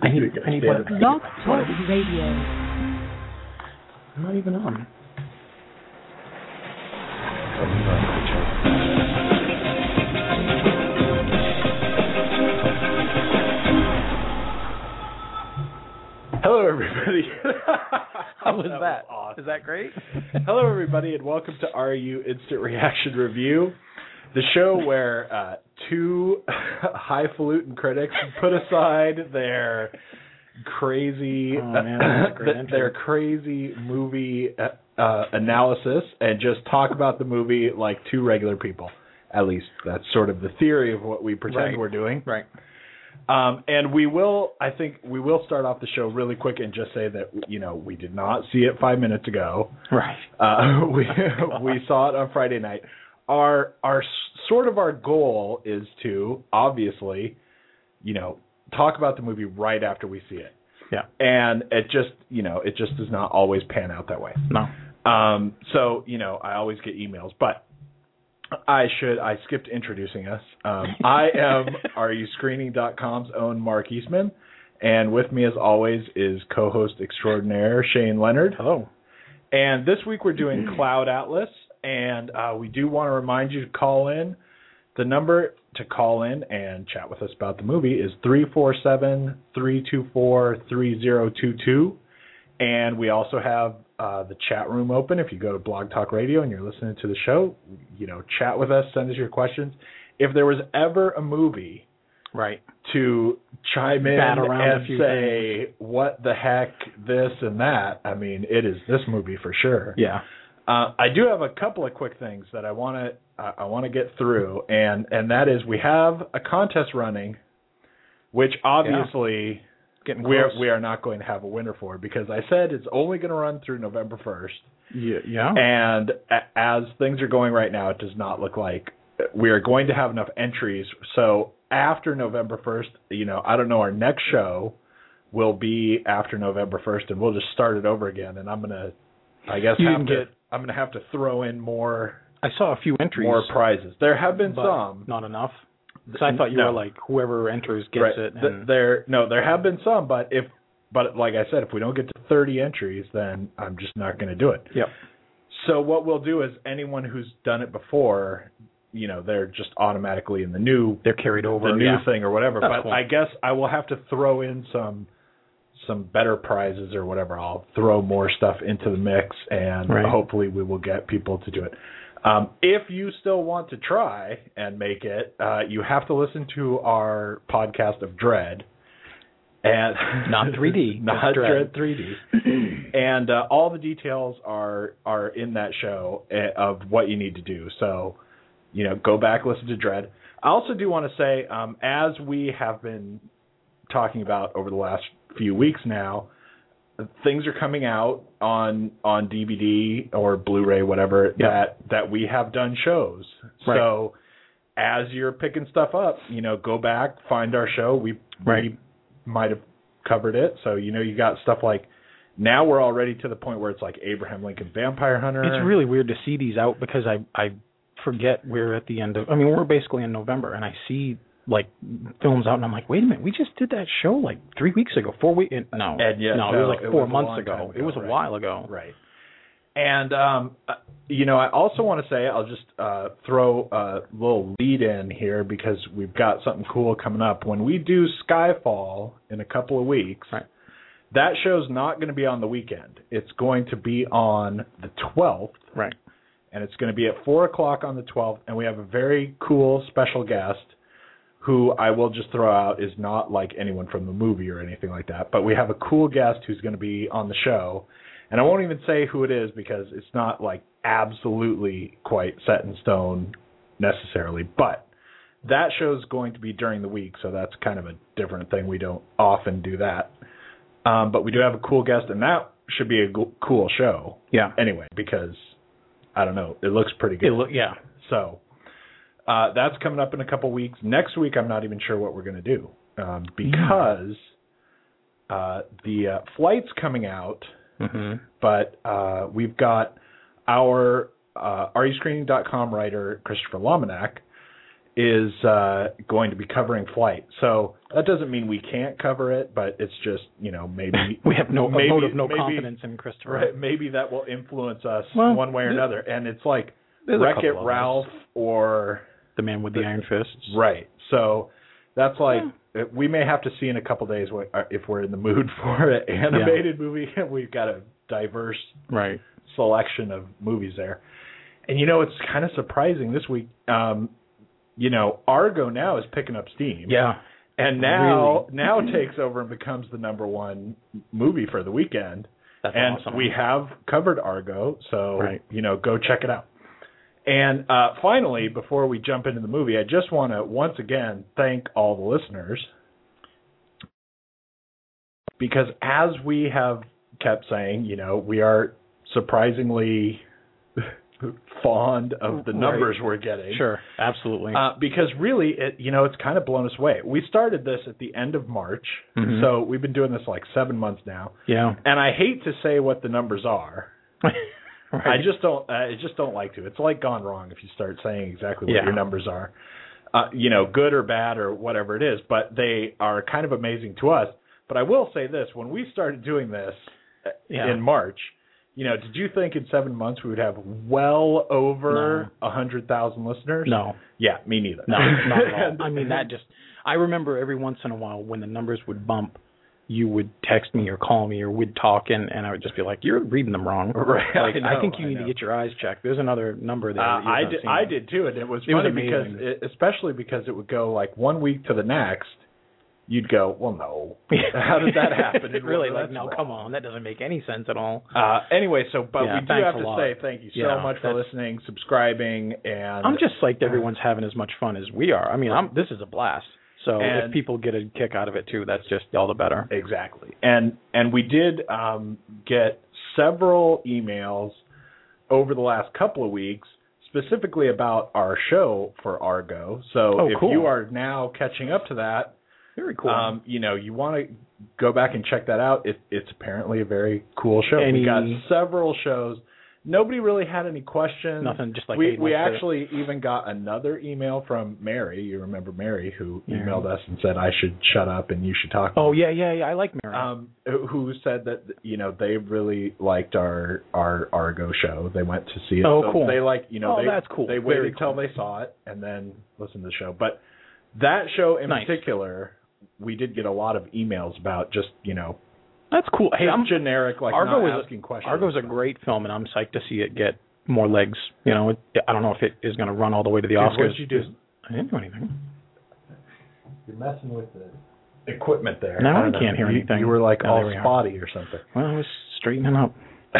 I need, I need one. Blog Talk Radio. I'm not even on. Hello, everybody. How was That that? was awesome. Is that great? Hello, everybody, and welcome to RU Instant Reaction Review, the show where uh, two highfalutin critics put aside their crazy, Oh, man, that's a great th- intro. their crazy movie uh, uh, analysis and just talk about the movie like two regular people. At least that's sort of the theory of what we pretend Right. we're doing. Right. Um, and we will, I think, we will start off the show really quick and just say that you know we did not see it five minutes ago. Right. Uh, we we saw it on Friday night. Our our sort of our goal is to obviously, you know, talk about the movie right after we see it. Yeah. And it just you know it just does not always pan out that way. No. Um, so you know I always get emails, but I should I skipped introducing us. Um, I am RUScreening.com's own Mark Eastman, and with me as always is co-host extraordinaire Shane Leonard. Hello. And this week we're doing Cloud Atlas, and uh, we do want to remind you to call in. The number to call in and chat with us about the movie is 347 324 3022. And we also have uh, the chat room open. If you go to Blog Talk Radio and you're listening to the show, you know, chat with us, send us your questions. If there was ever a movie Right. to chime in Bat around a and say what the heck this and that. I mean, it is this movie for sure. Yeah. Uh, I do have a couple of quick things that I want to I want to get through, and and that is we have a contest running, which obviously Getting we are we are not going to have a winner for because I said it's only going to run through November first, Yeah. yeah. and a- as things are going right now, it does not look like we are going to have enough entries. So after November first, you know, I don't know, our next show will be after November first, and we'll just start it over again. And I'm gonna, I guess, You have to, get- I'm gonna have to throw in more I saw a few entries. more prizes. There have been some. Not enough. So I thought you No. were like whoever enters gets right. it. And, there, no, there have been some, but if, but like I said, if we don't get to 30 entries, then I'm just not going to do it. Yep. So what we'll do is anyone who's done it before, you know, they're just automatically in the new they're carried over. the new yeah. thing or whatever. That's but cool. I guess I will have to throw in some some better prizes or whatever. I'll throw more stuff into the mix, and Right. hopefully we will get people to do it. Um, if you still want to try and make it, uh, you have to listen to our podcast of Dread. And Not 3D, not Dread Dread. 3D. and uh, all the details are are in that show uh, of what you need to do. So, you know, go back listen to Dread. I also do want to say, um, as we have been talking about over the last few weeks now, things are coming out on on DVD or Blu-ray, whatever Yeah. that that we have done shows. Right. So, as you're picking stuff up, you know, go back, find our show. We Right. we might have covered it. So you know, you got stuff like. Now we're already to the point where it's like Abraham Lincoln Vampire Hunter. It's really weird to see these out because I I forget we're at the end of. I mean, we're basically in November, and I see like films out, and I'm like, wait a minute, we just did that show like three weeks ago, four weeks. No, And yet- no, it was like four was months long ago. It was a right. while ago. Right. And um, uh, you know, I also want to say I'll just uh, throw a little lead in here because we've got something cool coming up. When we do Skyfall in a couple of weeks, Right. that show's not going to be on the weekend. It's going to be on the 12th, Right. and it's going to be at four o'clock on the 12th. And we have a very cool special guest who I will just throw out is not like anyone from the movie or anything like that. But we have a cool guest who's going to be on the show. And I won't even say who it is because it's not like absolutely quite set in stone necessarily. But That show's going to be during the week, so that's kind of a different thing. We don't often do that. Um, but we do have a cool guest, and that should be a go- cool show Yeah. anyway, because I don't know, it looks pretty good. It look, yeah. So uh, that's coming up in a couple weeks. Next week, I'm not even sure what we're going to do um, because uh, the uh, flight's coming out, hmm but uh, we've got our uh, RUScreening.com writer Christopher Lominack is uh, going to be covering flight. So that doesn't mean we can't cover it, but it's just you know maybe We have no maybe, of no maybe- confidence in Christopher. Right, maybe that will influence us Well, one way or th- another. And it's like Wreck It Ralph or The man with the iron fists. Right. So that's like uh, we may have to see in a couple days uh, if we're in the mood for an animated movie. We've got a diverse Right. selection of movies there. And you know, it's kind of surprising this week. Um, you know, Argo now is picking up steam. Yeah. And now Really? now takes over and becomes the number one movie for the weekend. That's and awesome. we have covered Argo, so Right. you know, go check it out. And uh, finally, before we jump into the movie, I just want to once again thank all the listeners because as we have kept saying, you know, we are surprisingly fond of the Right. numbers we're getting. Sure. Absolutely. Uh, because really, it you know, it's kind of blown us away. We started this at the end of March, Mhm. so we've been doing this like seven months now. yeah. And I hate to say what the numbers are. right. I just don't. I just don't like to. It's like gone wrong if you start saying exactly what Yeah. your numbers are. Uh, you know, good or bad or whatever it is, but they are kind of amazing to us. But I will say this: when we started doing this uh, Yeah. in March, you know, did you think in seven months we would have well over a hundred thousand listeners? no. Yeah, me neither. No, not at all. I mean, that just. I remember every once in a while when the numbers would bump, you would text me or call me or we'd talk, and and I would just be like, "You're reading them wrong." Right, Like, I know, think you I need know. to get your eyes checked. There's another number there. Uh, that I did. seen. I did too, and it was It was funny because, it, especially because it would go like one week to the next. You'd go, well, no. How did that happen? it really like no, wrong. come on, that doesn't make any sense at all. Uh, anyway, so but Yeah, we do have to say thank you so Yeah, much for listening, subscribing, and I'm just psyched everyone's having as much fun as we are. I mean, I'm this is a blast. So And- if people get a kick out of it too, that's just all the better. Exactly. And and we did um, get several emails over the last couple of weeks specifically about our show for Argo. So Oh, if cool. you are now catching up to that, Very cool. um, you know, you want to go back and check that out. It, it's apparently a very cool show. Any- We got several shows. Nobody really had any questions. Nothing, just like we we actually even got another email from Mary. You remember Mary who emailed us and said I should shut up and you should talk. oh yeah, yeah, yeah. I like Mary. um, who said that you know they really liked our our Argo show. They went to see it. Oh, So cool. They like you know Oh, they that's cool. they waited till cool. they saw it and then listened to the show. But that show in Nice. particular, we did get a lot of emails about just you know that's cool. Hey, I'm generic like Argo not is asking questions. Argo's a great film, and I'm psyched to see it get more legs. You know, it, I don't know if it is going to run all the way to the Dude, Oscars. what'd you do? I didn't do anything. You're messing with the equipment there. No, I I can't know. hear You- anything. You were like all there we are. spotty or something. Well, I was straightening up.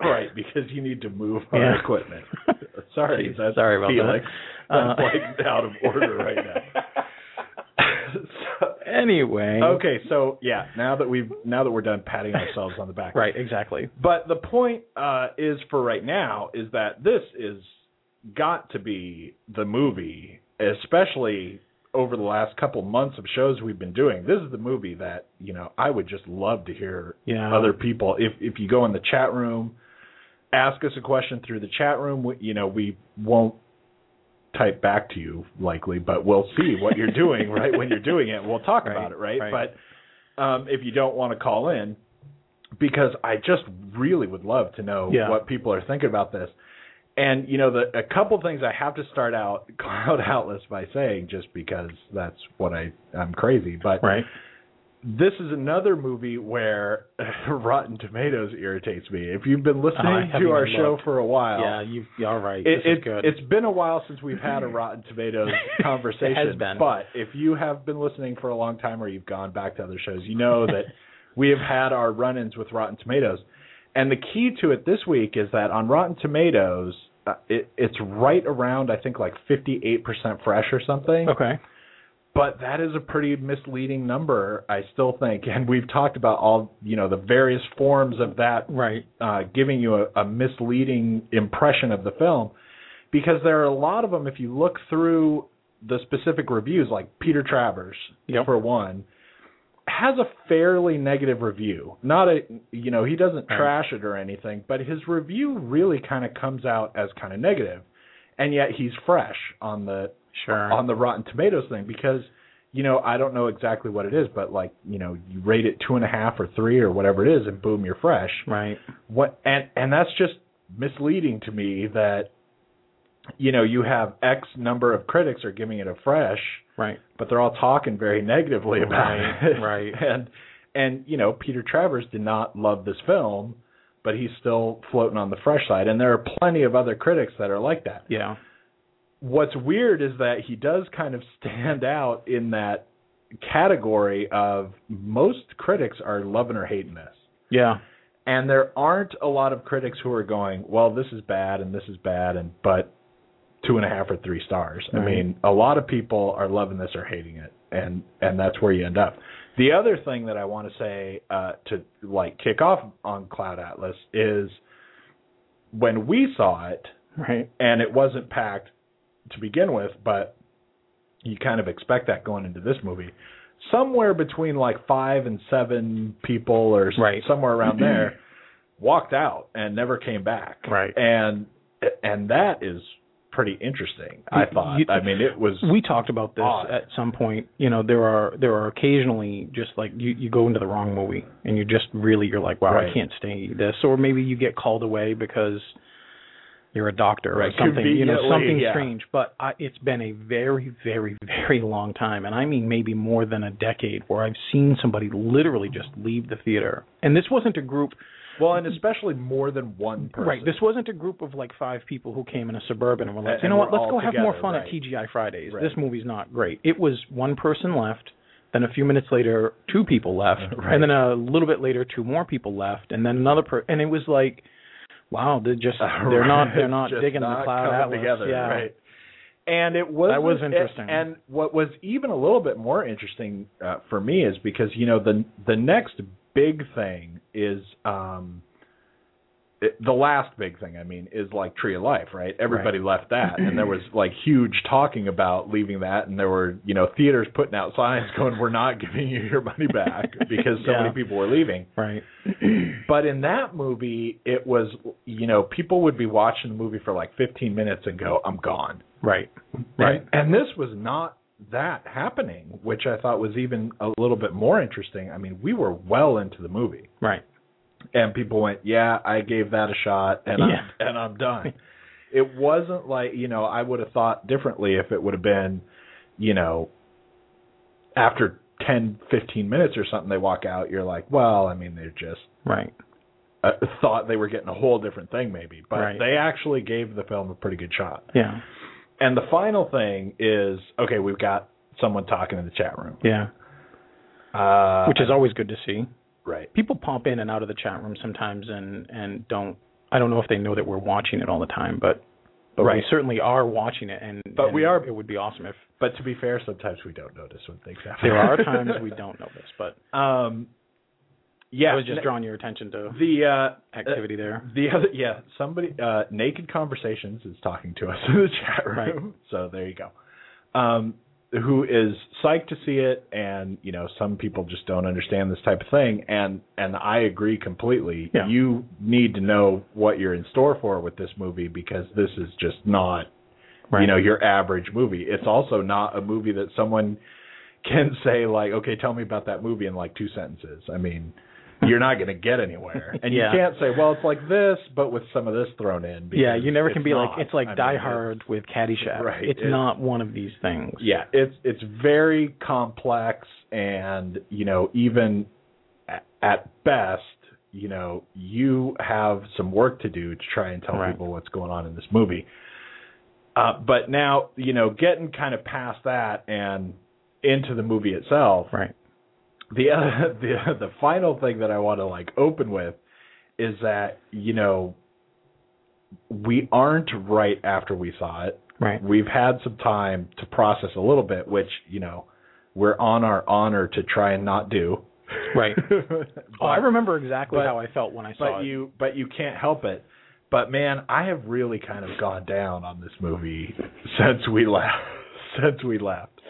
right, because you need to move our Yeah. equipment. Sorry, Jeez, sorry about Felix. that. That's Uh, like out of order right now. So- Anyway. okay, so yeah, now that we've now that we're done patting ourselves on the back, Right. Exactly. But the point uh, is for right now is that this is got to be the movie, especially over the last couple months of shows we've been doing. This is the movie that you know I would just love to hear Yeah. other people. If if you go in the chat room, ask us a question through the chat room. We, you know we won't type back to you likely, but we'll see what you're doing right when you're doing it. We'll talk Right, about it, right? right. But um, if you don't want to call in, because I just really would love to know Yeah. what people are thinking about this. And you know, the a couple things I have to start out Cloud Atlas by saying, just because that's what I I'm crazy, but Right. This is another movie where Rotten Tomatoes irritates me. If you've been listening haven't to our show looked. for a while, Yeah. You. All right. it, this it, is good. It's been a while since we've had a Rotten Tomatoes conversation. It has been. But if you have been listening for a long time or you've gone back to other shows, you know that we have had our run ins with Rotten Tomatoes. And the key to it this week is that on Rotten Tomatoes, uh, it, it's right around I think like 58% fresh or something. Okay. But that is a pretty misleading number, I still think. And we've talked about all, you know, the various forms of that Right. uh, giving you a, a misleading impression of the film because there are a lot of them if you look through the specific reviews like Peter Travers Yep. for one has a fairly negative review not a you know he doesn't trash it or anything but his review really kind of comes out as kind of negative and yet he's fresh on the Sure. on the Rotten Tomatoes thing because you know I don't know exactly what it is, but like you know you rate it two and a half or three or whatever it is, and boom, you're fresh. right. What and and that's just misleading to me that you know you have X number of critics are giving it a fresh, Right. but they're all talking very negatively about Right, it. right. And and you know Peter Travers did not love this film, but he's still floating on the fresh side, and there are plenty of other critics that are like that Yeah. What's weird is that he does kind of stand out in that category of most critics are loving or hating this. Yeah. And there aren't a lot of critics who are going, well, this is bad and this is bad, and but two and a half or three stars. I mean, a lot of people are loving this or hating it, and and that's where you end up. The other thing that I want to say uh, to like kick off on Cloud Atlas is when we saw it, Right. and it wasn't packed to begin with, but you kind of expect that going into this movie. Somewhere between like five and seven people, or Right. somewhere around there, walked out and never came back. Right. and and that is pretty interesting. I thought. you- I mean, it was. we talked about this odd. at some point. You know, there are there are occasionally just like you you go into the wrong movie and you just really you're like, wow, Right. I can't stay this, or maybe you get called away because you're a doctor Right, or something. You know, something yeah. strange. But I, it's been a very very very long time, and I mean maybe more than a decade, where I've seen somebody literally just leave the theater. And this wasn't a group. well, and especially more than one person. Right. This wasn't a group of like five people who came in a suburban and were like, And- you know what, let's go have more fun right. at TGI Fridays. Right. This movie's not great. It was one person left, then a few minutes later, two people left, Right. and then a little bit later, two more people left, and then another per and it was like, wow, they're just they're not they're not digging not the cloud atlas. together, yeah. right? And it was That was interesting. And what was even a little bit more interesting uh, for me is because you know the the next big thing is um it, the last big thing I mean is like Tree of Life, right? Everybody left that, and there was like huge talking about leaving that, and there were you know theaters putting out signs going, "We're not giving you your money back" because so Yeah. many people were leaving. Right. But in that movie, it was you know people would be watching the movie for like 15 minutes and go, "I'm gone." Right. Right. And this was not that happening, which I thought was even a little bit more interesting. I mean, we were well into the movie, Right. And people went, "Yeah, I gave that a shot, and Yeah. I'm and I'm done." it wasn't like you know I would have thought differently if it would have been, you know, after 10, 15 minutes or something, they walk out. You're like, well, I mean, they're just Right. uh, thought they were getting a whole different thing, maybe, but Right. they actually gave the film a pretty good shot. Yeah. And the final thing is, okay, we've got someone talking in the chat room, Yeah. uh, Which is always good to see. Right. people pop in and out of the chat room sometimes and and don't I don't know if they know that we're watching it all the time, but but we certainly are watching it and But and we are- it would be awesome if But to be fair, sometimes we don't notice when things happen. there are times we don't notice, but Um, yeah, I was just drawing your attention to the uh, activity there. uh, the other yeah somebody uh, naked conversations is talking to us in the chat room. Right. So there you go. Um, who is psyched to see it, and you know some people just don't understand this type of thing, and and I agree completely. Yeah. You need to know what you're in store for with this movie because this is just not Right. you know your average movie. It's also not a movie that someone can say like, okay, tell me about that movie in like two sentences. I mean, you're not going to get anywhere, and Yeah. you can't say, well, it's like this, but with some of this thrown in. yeah, you never can be not. like it's like I mean, Die it's- Hard with Caddyshack. Right, It's it's- not one of these things. Yeah, it's it's very complex, and you know, even at, at best, you know, you have some work to do to try and tell Right. people what's going on in this movie. Uh, but now, you know, getting kind of past that and into the movie itself, Right. The uh, the the final thing that I want to like open with is that you know we aren't right after we saw it. Right. We've had some time to process a little bit, which you know we're on our honor to try and not do. Right. oh, I remember exactly but- how I felt when I saw but it. you but you can't help it. But man, I have really kind of gone down on this movie since we left. Since we left,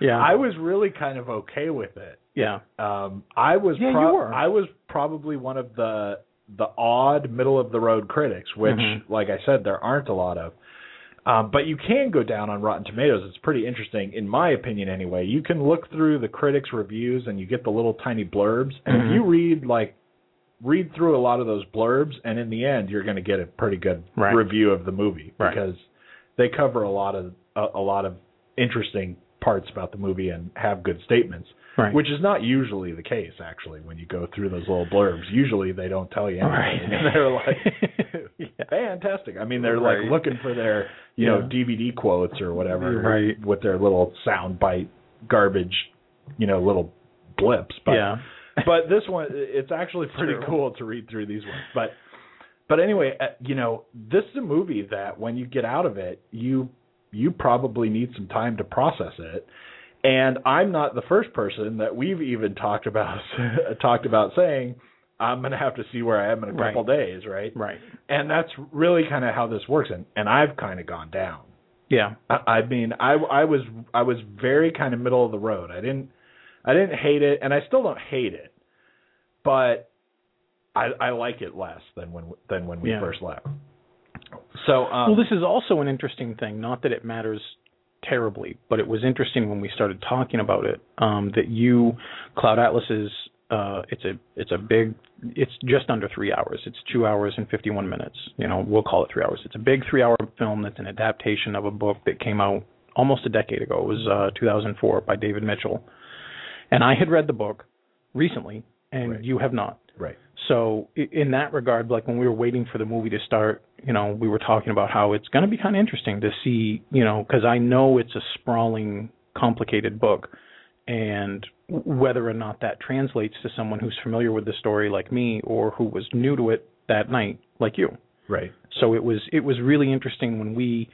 yeah. I was really kind of okay with it. Yeah. Um, I was Yeah, you were. I was probably one of the the odd middle of the road critics, which, Mhm. like I said, there aren't a lot of. Um, but you can go down on Rotten Tomatoes. It's pretty interesting, in my opinion, anyway. You can look through the critics' reviews and you get the little tiny blurbs, and Mhm. if you read like read through a lot of those blurbs, and in the end, you're going to get a pretty good Right. review of the movie Right. because they cover a lot of a, a lot of interesting parts about the movie and have good statements Right. which is not usually the case actually when you go through those little blurbs usually they don't tell you anything Right. and they're like yeah. fantastic i mean they're Right. like looking for their you know dvd quotes or whatever Right. with their little sound bite garbage you know little blips but yeah. but this one it's actually pretty True. cool to read through these ones but but anyway uh, you know this is a movie that when you get out of it you you probably need some time to process it and i'm not the first person that we've even talked about talked about saying i'm going to have to see where i am in a couple days right Right. and that's really kind of how this works and and i've kind of gone down Yeah. I, I mean, I I was I was very kind of middle of the road. I didn't I didn't hate it, and I still don't hate it, but I I like it less than when than when we Yeah. first left. So um, well, this is also an interesting thing. Not that it matters terribly, but it was interesting when we started talking about it. Um, that you, Cloud Atlas is uh, it's a it's a big it's just under three hours. It's two hours and fifty one minutes. You know, we'll call it three hours. It's a big three hour film that's an adaptation of a book that came out almost a decade ago. It was uh, 2004 by David Mitchell, and I had read the book recently, and Right. you have not. right, So in that regard, like when we were waiting for the movie to start, you know, we were talking about how it's going to be kind of interesting to see, you know, because I know it's a sprawling, complicated book, and whether or not that translates to someone who's familiar with the story like me or who was new to it that night like you. right, So it was it was really interesting when we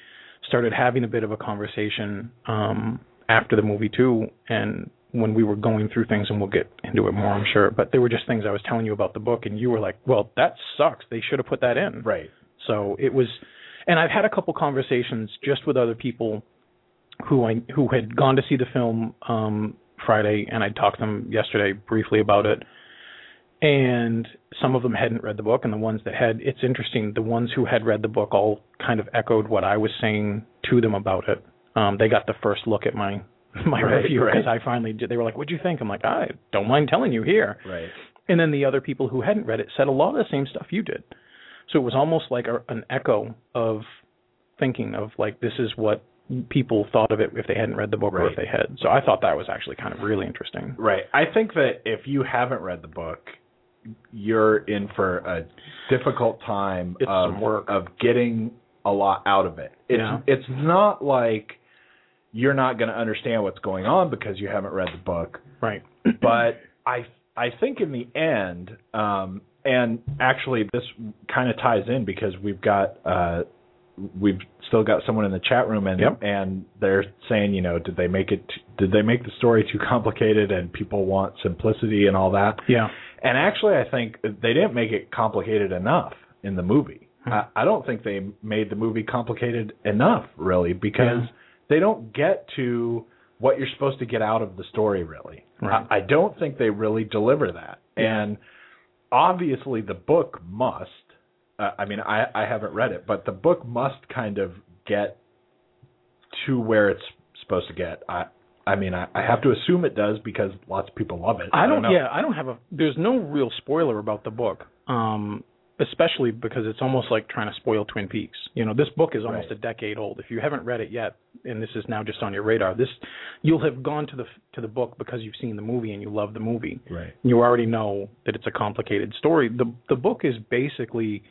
started having a bit of a conversation um, after the movie too, and when we were going through things, and we'll get into it more, I'm sure. But there were just things I was telling you about the book, and you were like, "Well, that sucks. They should have put that in." right, So it was, and I've had a couple conversations just with other people who I who had gone to see the film um, Friday, and I talked to them yesterday briefly about it. And some of them hadn't read the book, and the ones that had, it's interesting. The ones who had read the book all kind of echoed what I was saying to them about it. Um, they got the first look at my my Right, review right. because I finally did. They were like, "What'd you think?" I'm like, "I don't mind telling you here." right, And then the other people who hadn't read it said a lot of the same stuff you did. So it was almost like a, an echo of thinking of like this is what people thought of it if they hadn't read the book or if they had. So I thought that was actually kind of really interesting. right. I think that if you haven't read the book, you're in for a difficult time It's of work. of getting a lot out of it. It's Yeah. it's not like you're not going to understand what's going on because you haven't read the book. Right. but I I think in the end, um, and actually this kind of ties in because we've got uh, we've still got someone in the chat room and Yep. and they're saying you know did they make it did they make the story too complicated and people want simplicity and all that Yeah. and actually I think they didn't make it complicated enough in the movie Hmm. I, I don't think they made the movie complicated enough really because Yeah. they don't get to what you're supposed to get out of the story really Right. I, I don't think they really deliver that. And obviously, the book must. Uh, I mean, I, I haven't read it, but the book must kind of get to where it's supposed to get. I I mean, I, I have to assume it does because lots of people love it. I don't. know. yeah, I don't have a. There's no real spoiler about the book, um, especially because it's almost like trying to spoil Twin Peaks. You know, this book is almost Right. a decade old. If you haven't read it yet, and this is now just on your radar, this you'll have gone to the to the book because you've seen the movie and you love the movie. Right. You already know that it's a complicated story. the The book is basically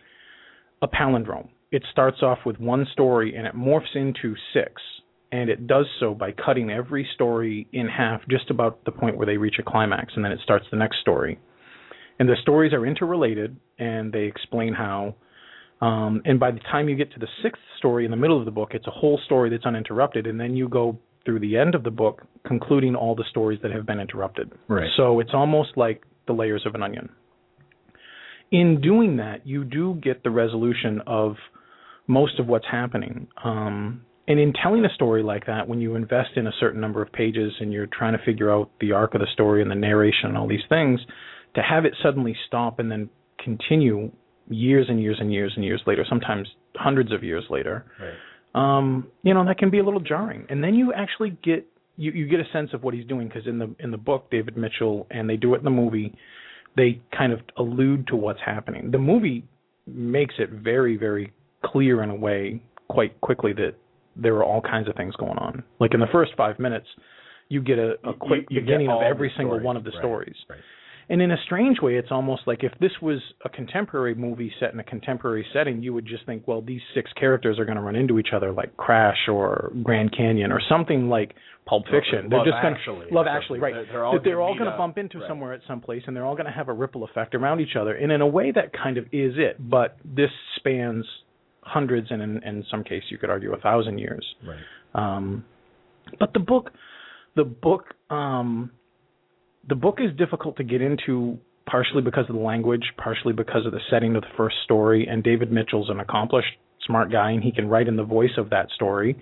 a palindrome. It starts off with one story and it morphs into six. And it does so by cutting every story in half just about the point where they reach a climax, and then it starts the next story. And the stories are interrelated, and they explain how Um, and by the time you get to the sixth story in the middle of the book, it's a whole story that's uninterrupted, and then you go through the end of the book, concluding all the stories that have been interrupted. Right. So it's almost like the layers of an onion. In doing that, you do get the resolution of most of what's happening. Um, and in telling a story like that, when you invest in a certain number of pages and you're trying to figure out the arc of the story and the narration and all these things, to have it suddenly stop and then continue years and years and years and years later, sometimes hundreds of years later, Right. um, you know, that can be a little jarring. And then you actually get you, you get a sense of what he's doing because in the in the book, David Mitchell, and they do it in the movie, they kind of allude to what's happening. The movie makes it very very clear in a way quite quickly that there are all kinds of things going on. Like in the first five minutes, you get a, a quick you get beginning of every single stories. one of the Right. stories. Right. And in a strange way, it's almost like if this was a contemporary movie set in a contemporary setting, you would just think, well, these six characters are going to run into each other like Crash or Grand Canyon or something like Pulp Fiction. they're Love just going Actually. Love Actually, right? They're- they're all that they're all going to bump into Right. somewhere at some place, and they're all going to have a ripple effect around each other. And in a way, that kind of is it. But this spans hundreds, and in, in some case, you could argue a thousand years. Right. Um, but the book, the book, um, the book is difficult to get into, partially because of the language, partially because of the setting of the first story. And David Mitchell's an accomplished, smart guy, and he can write in the voice of that story.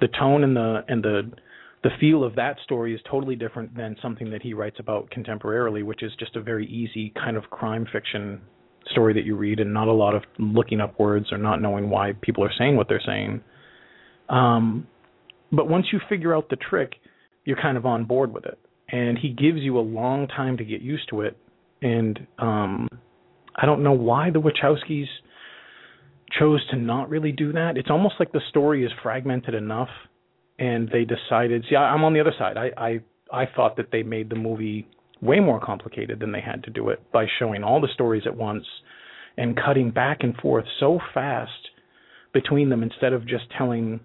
The tone and the and the the feel of that story is totally different than something that he writes about contemporarily, which is just a very easy kind of crime fiction story that you read and not a lot of looking up words or not knowing why people are saying what they're saying. Um, but once you figure out the trick, you're kind of on board with it. And he gives you a long time to get used to it. And um, I don't know why the Wachowskis chose to not really do that. It's almost like the story is fragmented enough, and they decided. See, I, I'm on the other side. I, I I thought that they made the movie way more complicated than they had to do it by showing all the stories at once and cutting back and forth so fast between them instead of just telling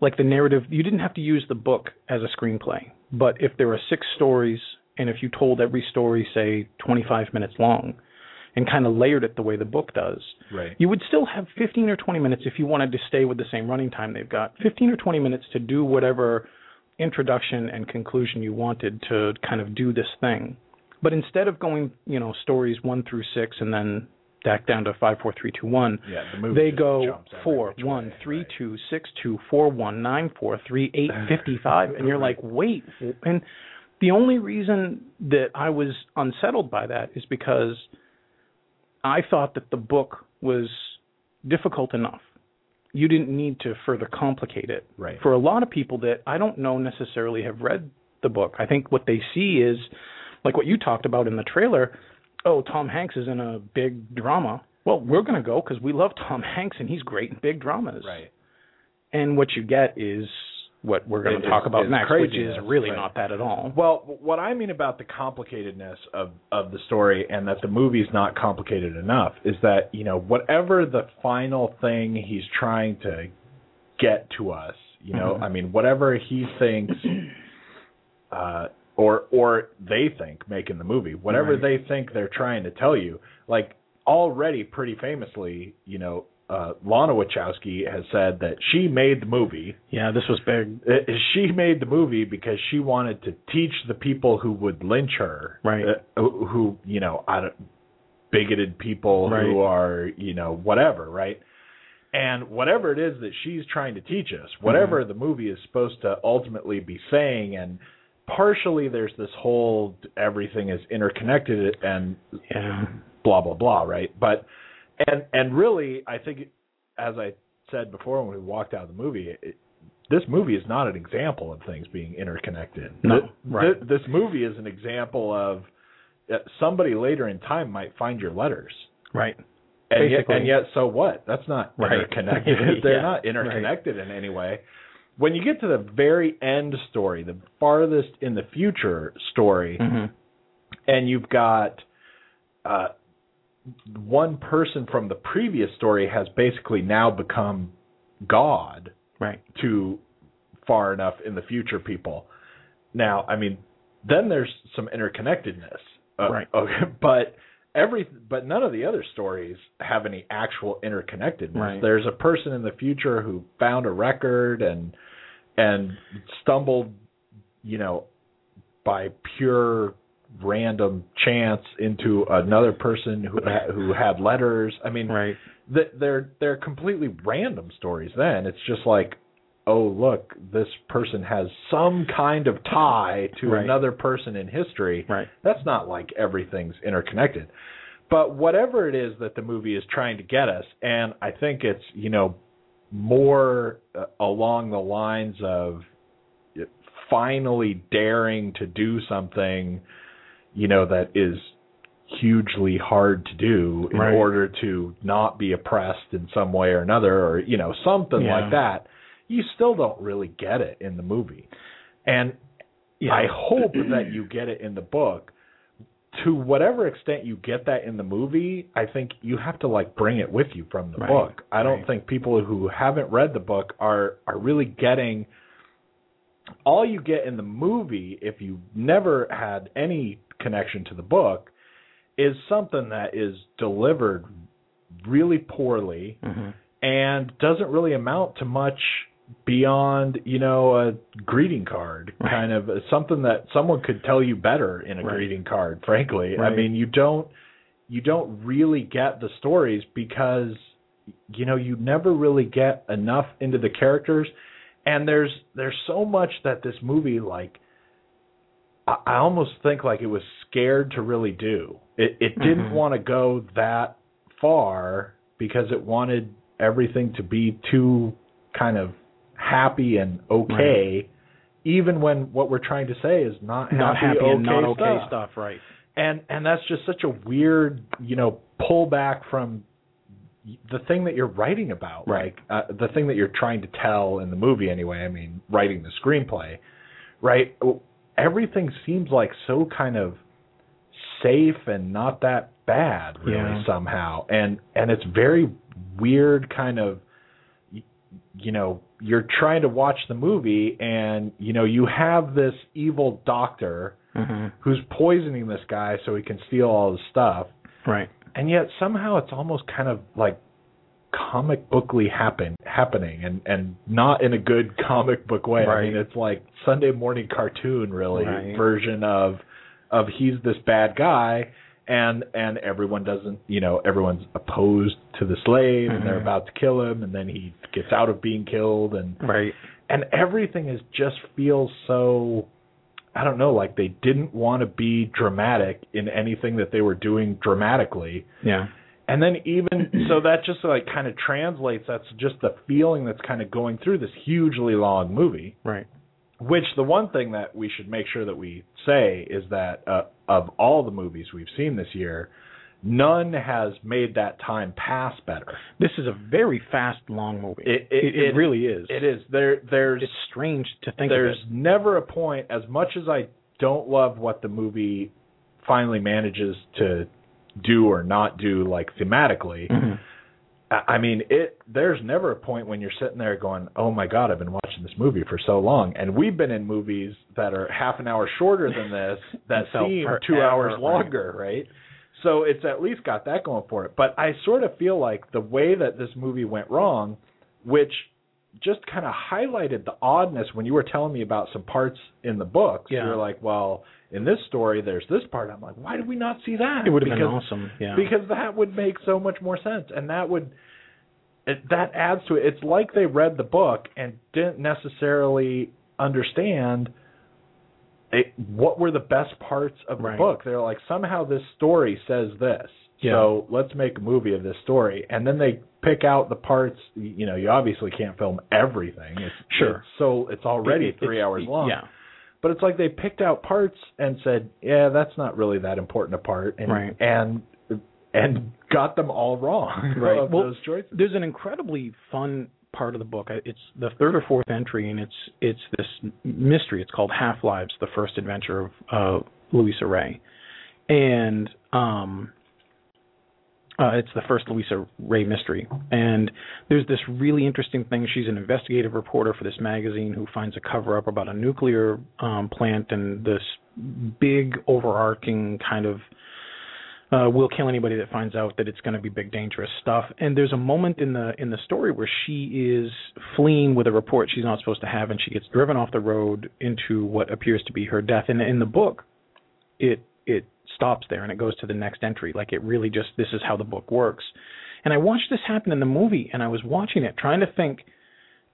like the narrative you didn't have to use the book as a screenplay but if there are six stories and if you told every story say 25 minutes long and kind of layered it the way the book does Right. you would still have 15 or 20 minutes if you wanted to stay with the same running time they've got 15 or 20 minutes to do whatever introduction and conclusion you wanted to kind of do this thing but instead of going you know stories 1 through 6 and then back down to 5 4 3 2 1 Yeah. The they go four, one, way, three, right. two, six, two, four, one, nine, four, three, eight, fifty-five, and you're like, wait. And the only reason that I was unsettled by that is because I thought that the book was difficult enough. You didn't need to further complicate it. Right. For a lot of people that I don't know necessarily have read the book, I think what they see is like what you talked about in the trailer. Oh, Tom Hanks is in a big drama. Well, we're going to go because we love Tom Hanks and he's great in big dramas. Right. And what you get is what we're going to talk about next, which is really right. not that at all. Well, what I mean about the complicatedness of of the story and that the movie's not complicated enough is that you know whatever the final thing he's trying to get to us, you know, Mhm. I mean whatever he thinks, uh, or or they think making the movie, whatever Right. they think they're trying to tell you, like already pretty famously, you know. Uh, Lana Wachowski has said that she made the movie Yeah, this was big. uh, she made the movie because she wanted to teach the people who would lynch her, Right. uh, who, who you know, I don't, bigoted people Right. who are, you know, whatever, right? And whatever it is that she's trying to teach us, whatever Mm-hmm. the movie is supposed to ultimately be saying, and partially there's this whole everything is interconnected and Yeah. blah blah blah, right? But and and really, I think, as I said before when we walked out of the movie, it, this movie is not an example of things being interconnected. No, Th- right. th- this movie is an example of uh, somebody later in time might find your letters. Right. And yet, and yet, so what? That's not Right. interconnected. They're Yeah. not interconnected in any way. When you get to the very end story, the farthest in the future story, hmm and you've got uh, one person from the previous story has basically now become God Right. to far enough in the future people. Now, I mean, then there's some interconnectedness, uh, Right. Okay, but every but none of the other stories have any actual interconnectedness. Right. There's a person in the future who found a record and and stumbled, you know, by pure random chance into another person who ha- who had letters. I mean, Right. th- they're they're completely random stories. Then it's just like, oh look, this person has some kind of tie to Right. another person in history. Right. That's not like everything's interconnected. But whatever it is that the movie is trying to get us, and I think it's you know more uh, along the lines of finally daring to do something, you know, that is hugely hard to do in Right. order to not be oppressed in some way or another, or you know something Yeah. like that. You still don't really get it in the movie, and Yeah. I hope that you get it in the book. To whatever extent you get that in the movie, I think you have to like bring it with you from the Right, book. I don't right. think people who haven't read the book are are really getting all you get in the movie if you never had any connection to the book is something that is delivered really poorly hmm and doesn't really amount to much beyond you know a greeting card Right. kind of something that someone could tell you better in a Right. greeting card frankly i mean you don't you don't really get the stories because you know you never really get enough into the characters and there's there's so much that this movie like I, I almost think like it was scared to really do it it didn't Mhm. want to go that far because it wanted everything to be too kind of happy and okay even when what we're trying to say is not happy, Not happy okay and not okay stuff. stuff. Right. and and that's just such a weird you know pullback from the thing that you're writing about Right. like uh, the thing that you're trying to tell in the movie anyway i mean writing the screenplay right everything seems like so kind of safe and not that bad really Yeah. somehow and and it's very weird kind of you know you're trying to watch the movie and you know you have this evil doctor hmm who's poisoning this guy so he can steal all his stuff Right. and yet somehow it's almost kind of like comic bookly happen happening and and not in a good comic book way. I mean it's like Sunday morning cartoon really Right. version of of he's this bad guy and and everyone doesn't you know everyone's opposed to the slave and they're Mhm. about to kill him and then he gets out of being killed and Right. and everything is just feels so I don't know, like they didn't want to be dramatic in anything that they were doing dramatically. Yeah. And then even so that just like kind of translates that's just the feeling that's kind of going through this hugely long movie. Right. Which the one thing that we should make sure that we say is that uh, of all the movies we've seen this year, none has made that time pass better. This is a very fast, long movie. It- it, it- it really is. It is there. There's It's strange to think there's of it. never a point as much as I don't love what the movie finally manages to do or not do like thematically. Mhm. I I mean, it there's never a point when you're sitting there going, "Oh my god, I've been watching this movie for so long." And we've been in movies that are half an hour shorter than this that seem 2 hours right. longer, right? So it's at least got that going for it. But I sort of feel like the way that this movie went wrong, which just kind of highlighted the oddness when you were telling me about some parts in the books. Yeah. You were like, "Well, in this story there's this part." I'm like, "Why did we not see that?" It would have been awesome. Yeah. because that would make so much more sense and that would it, that adds to it it's like they read the book and didn't necessarily understand it, what were the best parts of the Right. book they're like somehow this story says this Yeah. so let's make a movie of this story and then they pick out the parts you know you obviously can't film everything it's Sure. it's so it's already It- three hours long Yeah. But it's like they picked out parts and said, "Yeah, that's not really that important a part," and Right. and and got them all wrong. Right. Well, those choices. There's an incredibly fun part of the book. It's the third or fourth entry, and it's it's this mystery. It's called Half Lives: The First Adventure of uh, Luisa Rey, and um, uh, it's the first Luisa Rey mystery. And there's this really interesting thing. She's an investigative reporter for this magazine who finds a cover up about a nuclear um, plant and this big overarching kind of uh, will kill anybody that finds out that it's going to be big dangerous stuff. And there's a moment in the in the story where she is fleeing with a report she's not supposed to have, and she gets driven off the road into what appears to be her death. And in the book, it it stops there and it goes to the next entry. Like it really just this is how the book works. And I watched this happen in the movie, and I was watching it trying to think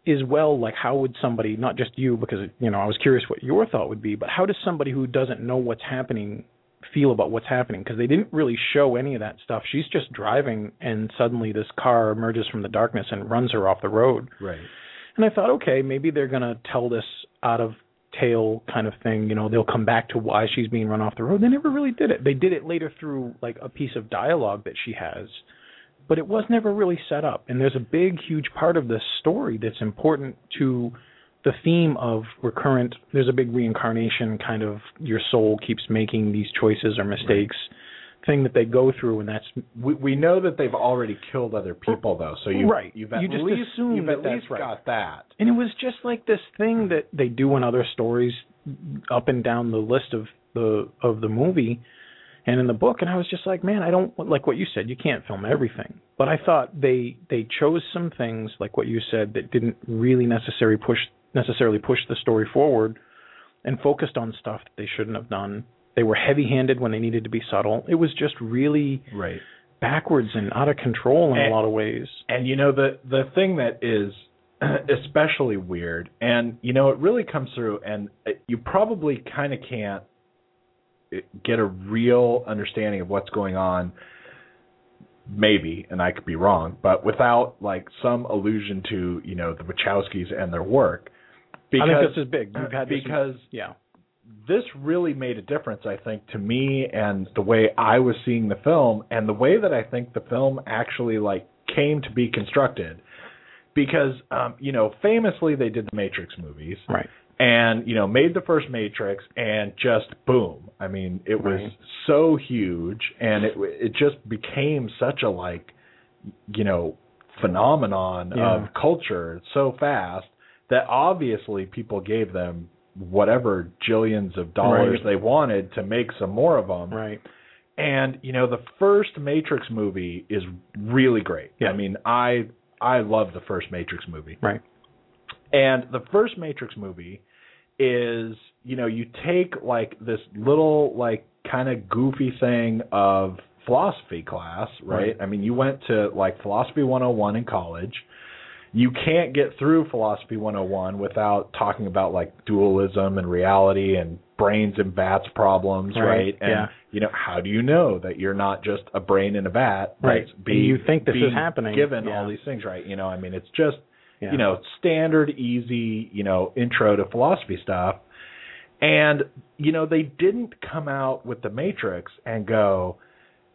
is well like how would somebody not just you because you know I was curious what your thought would be, but how does somebody who doesn't know what's happening feel about what's happening because they didn't really show any of that stuff. She's just driving and suddenly this car emerges from the darkness and runs her off the road. Right. And I thought, okay, maybe they're going to tell this out of tail kind of thing, you know, they'll come back to why she's being run off the road. They never really did it. They did it later through like a piece of dialogue that she has. But it was never really set up. And there's a big huge part of this story that's important to the theme of recurrent there's a big reincarnation kind of your soul keeps making these choices or mistakes right. Thing that they go through and that's we we know that they've already killed other people though so you right you've at you just least assume you've at that's least right. got that and it was just like this thing that they do in other stories up and down the list of the of the movie and in the book and I was just like man I don't like what you said you can't film everything but I thought they they chose some things like what you said that didn't really necessarily push necessarily push the story forward and focused on stuff that they shouldn't have done. They were heavy-handed when they needed to be subtle. It was just really right backwards and out of control in and, a lot of ways. And you know the the thing that is especially weird and you know it really comes through and uh, you probably kind of can't uh, get a real understanding of what's going on maybe, and I could be wrong, but without like some allusion to you know the Wachowskis and their work. Because, I think this is big. You've had because this, yeah, this really made a difference. I think to me and the way I was seeing the film and the way that I think the film actually like came to be constructed. Because um, you know, famously they did the Matrix movies, right? and you know made the first matrix and just boom i mean it was Right. so huge and it it just became such a like you know phenomenon Yeah. of culture so fast that obviously people gave them whatever jillions of dollars Right. they wanted to make some more of them Right. and you know the first matrix movie is really great Yeah. i mean i i love the first matrix movie Right. and the first Matrix movie is, you know, you take like this little like kind of goofy thing of philosophy class, right? Right. I mean, you went to like philosophy 101 in college. You can't get through philosophy 101 without talking about like dualism and reality and brains and bats problems, Right, right? And yeah. you know, how do you know that you're not just a brain in a vat Right. And being you think this is happening. given Yeah. all these things, right? You know, I mean, it's just Yeah. you know, standard, easy, you know, intro to philosophy stuff. And, you know, they didn't come out with the Matrix and go,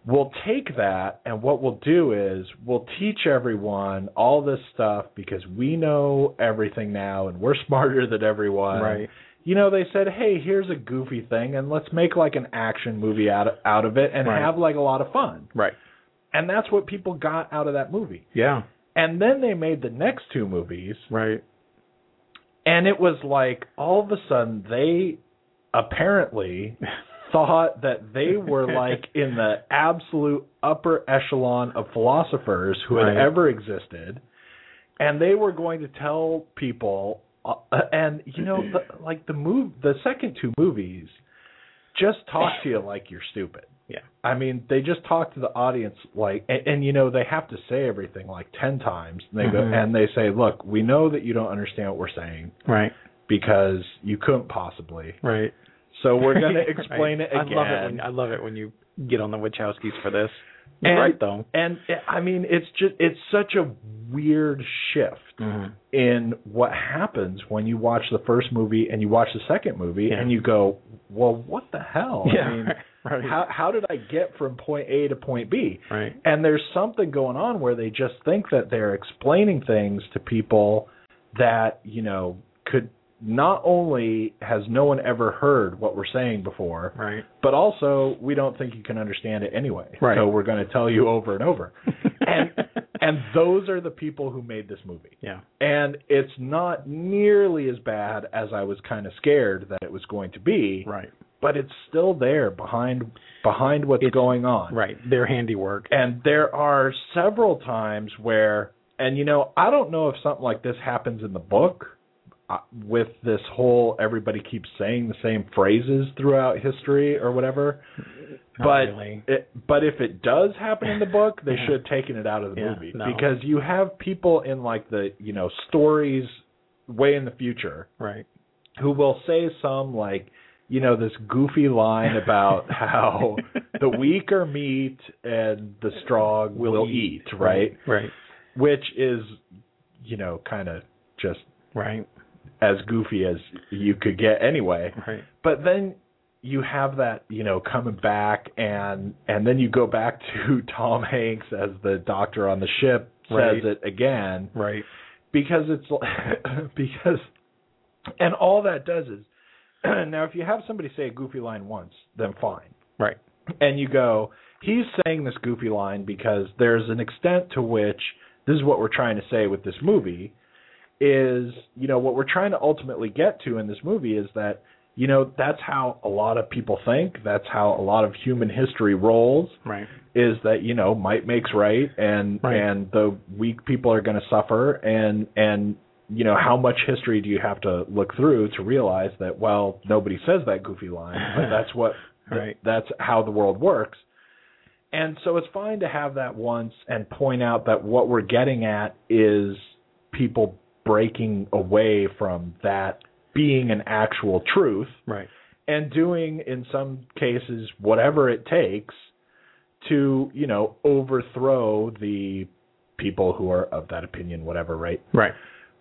we'll take that and what we'll do is we'll teach everyone all this stuff because we know everything now and we're smarter than everyone. Right. You know, they said, "Hey, here's a goofy thing and let's make like an action movie out of, out of it and Right. have like a lot of fun." Right. And that's what people got out of that movie. Yeah. And then they made the next two movies Right. and it was like all of a sudden they apparently thought that they were like in the absolute upper echelon of philosophers who had Right. ever existed and they were going to tell people uh, and you know the, like the move the second two movies just talk to you like you're stupid Yeah. I mean, they just talk to the audience like, and, and you know, they have to say everything like ten times. And they go Mhm. and they say, "Look, we know that you don't understand what we're saying Right. because you couldn't possibly. Right. So we're going to Right. explain it I again." love it when I love it when you get on the Wachowskis for this. You're And- right though. And I mean, it's just it's such a weird shift Mm-hmm. in what happens when you watch the first movie and you watch the second movie Yeah. and you go, "Well, what the hell? Yeah. I mean, right. how how did I get from point A to point B?" right. And there's something going on where they just think that they're explaining things to people that, you know, could not only has no one ever heard what we're saying before, Right. but also we don't think you can understand it anyway. Right. So we're going to tell you over and over. and and those are the people who made this movie. yeah. And it's not nearly as bad as I was kind of scared that it was going to be, Right. but it's still there behind behind what's It's- going on. Right. Their handiwork. And there are several times where, and you know, I don't know if something like this happens in the book Uh, with this whole everybody keeps saying the same phrases throughout history or whatever. Not but really. it, but if it does happen in the book, they should have taken it out of the Yeah, movie no. because you have people in like the you know stories way in the future Right. who will say some like you know this goofy line about how the weak are meat and the strong will, eat, right? Right. Which is you know kind of just Right. As goofy as you could get anyway. Right. But then you have that, you know, coming back and and then you go back to Tom Hanks as the doctor on the ship says Right. it again Right. because it's because and all that does is now if you have somebody say a goofy line once, then fine. Right. And you go, he's saying this goofy line because there's an extent to which this is what we're trying to say with this movie is, you know, what we're trying to ultimately get to in this movie is that, you know, that's how a lot of people think, that's how a lot of human history rolls Right. is that you know might makes right and Right. and the weak people are going to suffer and and you know how much history do you have to look through to realize that well nobody says that goofy line but that's what Right. that's how the world works and so it's fine to have that once and point out that what we're getting at is people breaking away from that being an actual truth Right. and doing in some cases whatever it takes to you know overthrow the people who are of that opinion whatever right Right.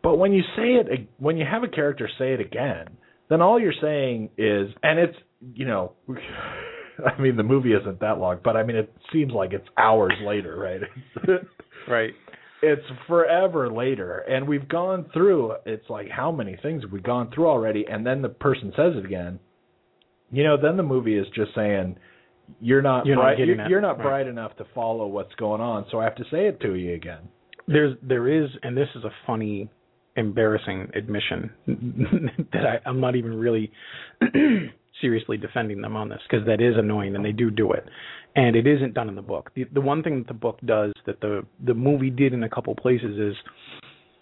but when you say it when you have a character say it again then all you're saying is and it's you know i mean the movie isn't that long but i mean it seems like it's hours later right Right. It's forever later. And we've gone through it's like how many things have we gone through already? And then the person says it again. You know then the movie is just saying you're not You're not bright getting you're, you're not right. bright enough to follow what's going on. So i have to say it to you again. There's there is, and this is a funny, embarrassing admission that I, I'm not even really seriously defending them on this because that is annoying and they do do it, and it isn't done in the book. The the one thing that the book does that the the movie did in a couple places is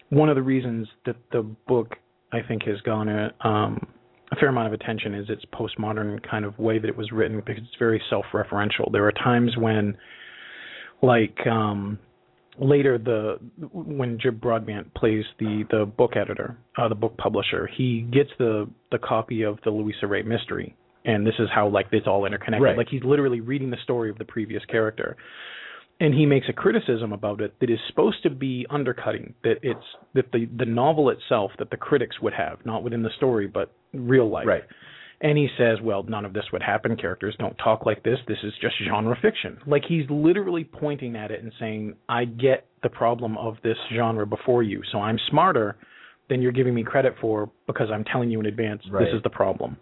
one of the reasons that the book I think has gone a, um, a fair amount of attention is its postmodern kind of way that it was written because it's very self-referential. There are times when, like um, later, the when Jim Broadbent plays the the book editor, uh, the book publisher, he gets the the copy of the Luisa Rey mystery, and this is how like it's all interconnected. Right. Like he's literally reading the story of the previous character. And he makes a criticism about it that is supposed to be undercutting that it's that the the novel itself that the critics would have not within the story but real life. Right. And he says well none of this would happen. Characters don't talk like this. This is just genre fiction. Like he's literally pointing at it and saying i get the problem of this genre before you. So i'm smarter than you're giving me credit for because i'm telling you in advance Right. this is the problem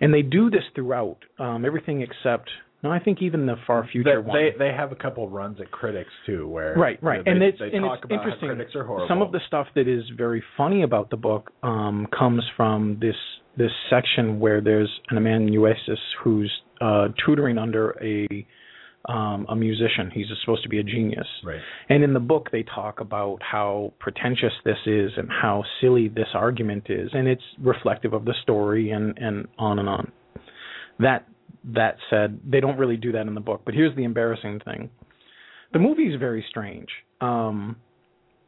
and they do this throughout um everything except no i think even the far future they, one. they they have a couple runs at critics too where Right, right, they, and it's they and talk it's interesting. critics are horrible. Some of the stuff that is very funny about the book um, comes from this this section where there's an amanuensis who's uh, tutoring under a um, a musician. He's supposed to be a genius, right and in the book they talk about how pretentious this is and how silly this argument is, and it's reflective of the story and and on and on. That that said, they don't really do that in the book. But here's the embarrassing thing: the movie is very strange. Um,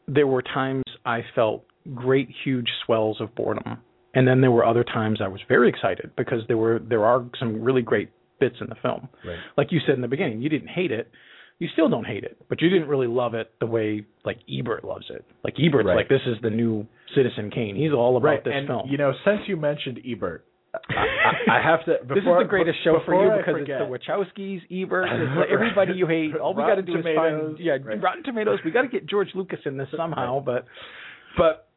there were times I felt great, huge swells of boredom, and then there were other times I was very excited because there were there are some really great bits in the film. right Like you said in the beginning, you didn't hate it. You still don't hate it, but you didn't really love it the way like Ebert loves it. Like Ebert's Right. like this is the new Citizen Kane. He's all about right this and film. you know since you mentioned ebert I, I, have to this is the greatest show for you because forget, it's the Wachowskis, Ebert, like everybody you hate. All we got to do is Tomatoes, find yeah, right. Rotten Tomatoes. We got to get George Lucas in this somehow, but but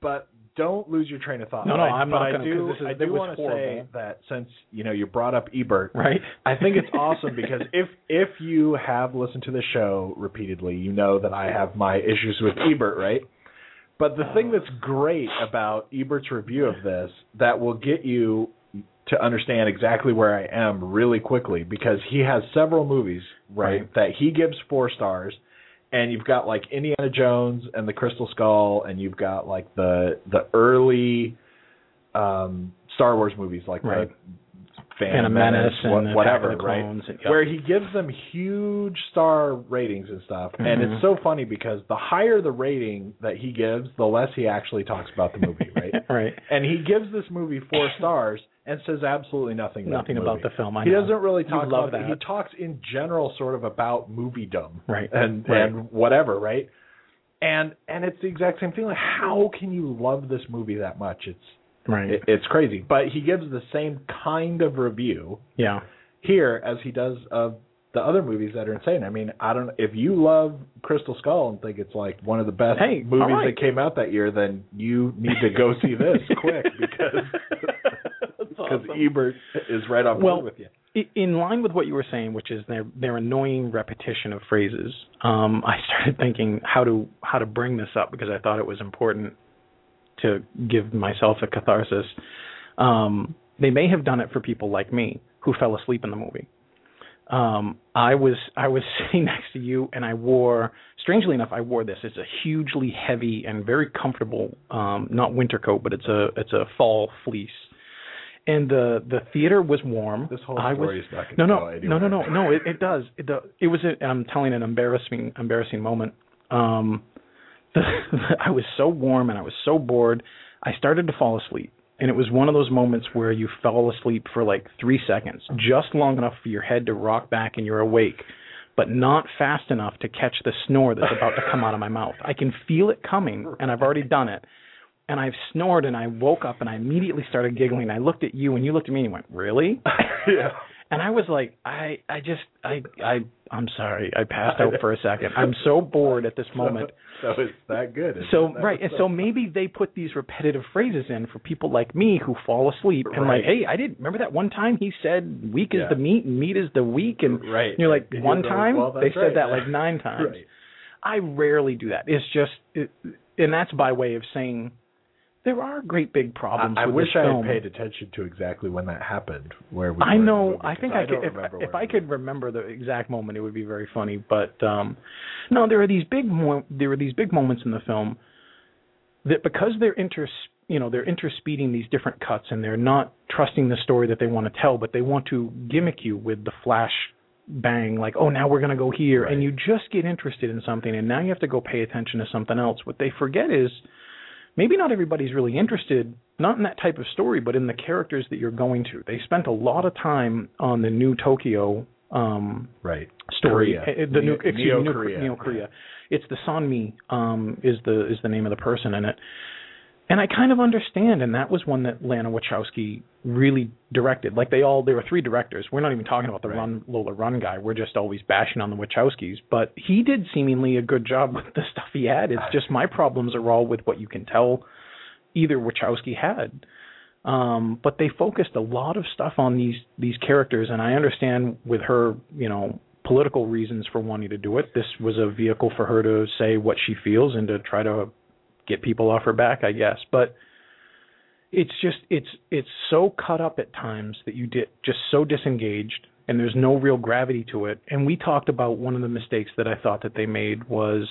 but don't lose your train of thought. No, no, I'm but not I gonna, do, 'cause this is- I do want to say that since you know you brought up Ebert, right? I think it's awesome because if if you have listened to the show repeatedly, you know that I have my issues with Ebert, right? But the thing oh. that's great about Ebert's review of this that will get you to understand exactly where I am really quickly because he has several movies, right, Right. that he gives four stars. And you've got like Indiana Jones and the Crystal Skull, and you've got like the the early um, Star Wars movies, like Right. the Phantom Menace and what- whatever, right? And- yep. Where he gives them huge star ratings and stuff, and Mhm. it's so funny because the higher the rating that he gives, the less he actually talks about the movie, right? right. and he gives this movie four stars and says absolutely nothing about Nothing the about the film. I he know. doesn't really talk love about it. that. He talks in general sort of about moviedom Right. and Right. and whatever, right? And and it's the exact same feeling. How can you love this movie that much? It's Right. it, it's crazy. But he gives the same kind of review yeah. here as he does of the other movies that are insane. I mean, I don't if you love Crystal Skull and think it's like one of the best Hey, movies right. that came out that year, then you need to go see this quick because because Ebert is right on board Well, with you. In line with what you were saying, which is their their annoying repetition of phrases, um, I started thinking how to how to bring this up because I thought it was important to give myself a catharsis. Um, they may have done it for people like me who fell asleep in the movie. Um, I was I was sitting next to you, and I wore, strangely enough, I wore this. It's a hugely heavy and very comfortable, um, not winter coat, but it's a it's a fall fleece. And the the theater was warm. This whole I was, story is not no, going no, to go no, no, no, no. It, it does. It, the, it was. A, I'm telling an embarrassing, embarrassing moment. Um, the, I was so warm and I was so bored. I started to fall asleep, and it was one of those moments where you fell asleep for like three seconds, just long enough for your head to rock back and you're awake, but not fast enough to catch the snore that's about to come out of my mouth. I can feel it coming, and I've already done it. And I've snored, and I woke up, and I immediately started giggling. I looked at you, and you looked at me, and you went, "Really?" yeah. And I was like, I, I just, I, I, I'm sorry, I passed out for a second. I'm so bored at this moment. So, so it's that good. So? That right, and so maybe they put these repetitive phrases in for people like me who fall asleep and Right. like, hey, I didn't remember that one time he said weak is the meat and meat is the weak, and Right. you're like And one time well, they said right. that like nine times. Right. I rarely do that. It's just, it, and that's by way of saying there are great big problems. I, I wish I had paid attention to exactly when that happened. Where we I know. I think I, don't could. If, remember if I could remember the exact moment, it would be very funny. But um, no, there are these big. Mo- there are these big moments in the film that because they're inter, you know, they're interspeeding these different cuts, and they're not trusting the story that they want to tell, but they want to gimmick you with the flash bang, like, oh, now we're going to go here, and you just get interested in something, and now you have to go pay attention to something else. What they forget is maybe not everybody's really interested not in that type of story but in the characters that you're going to they spent a lot of time on the new tokyo um Right. story Korea. Uh, the new Neo- excuse me, Neo new Korea. Neo Korea. It's the Sonmi um is the is the name of the person in it. And I kind of understand and that was one that Lana Wachowski really directed. Like they all there were three directors. We're not even talking about the Right. Run Lola Run guy. We're just always bashing on the Wachowskis, but he did seemingly a good job with the stuff he had. It's just my problems are all with what you can tell either Wachowski had. Um, but they focused a lot of stuff on these these characters, and I understand with her, you know, political reasons for wanting to do it. This was a vehicle for her to say what she feels and to try to get people off her back, I guess. But it's just it's it's so cut up at times that you get just so disengaged and there's no real gravity to it. And we talked about one of the mistakes that I thought that they made was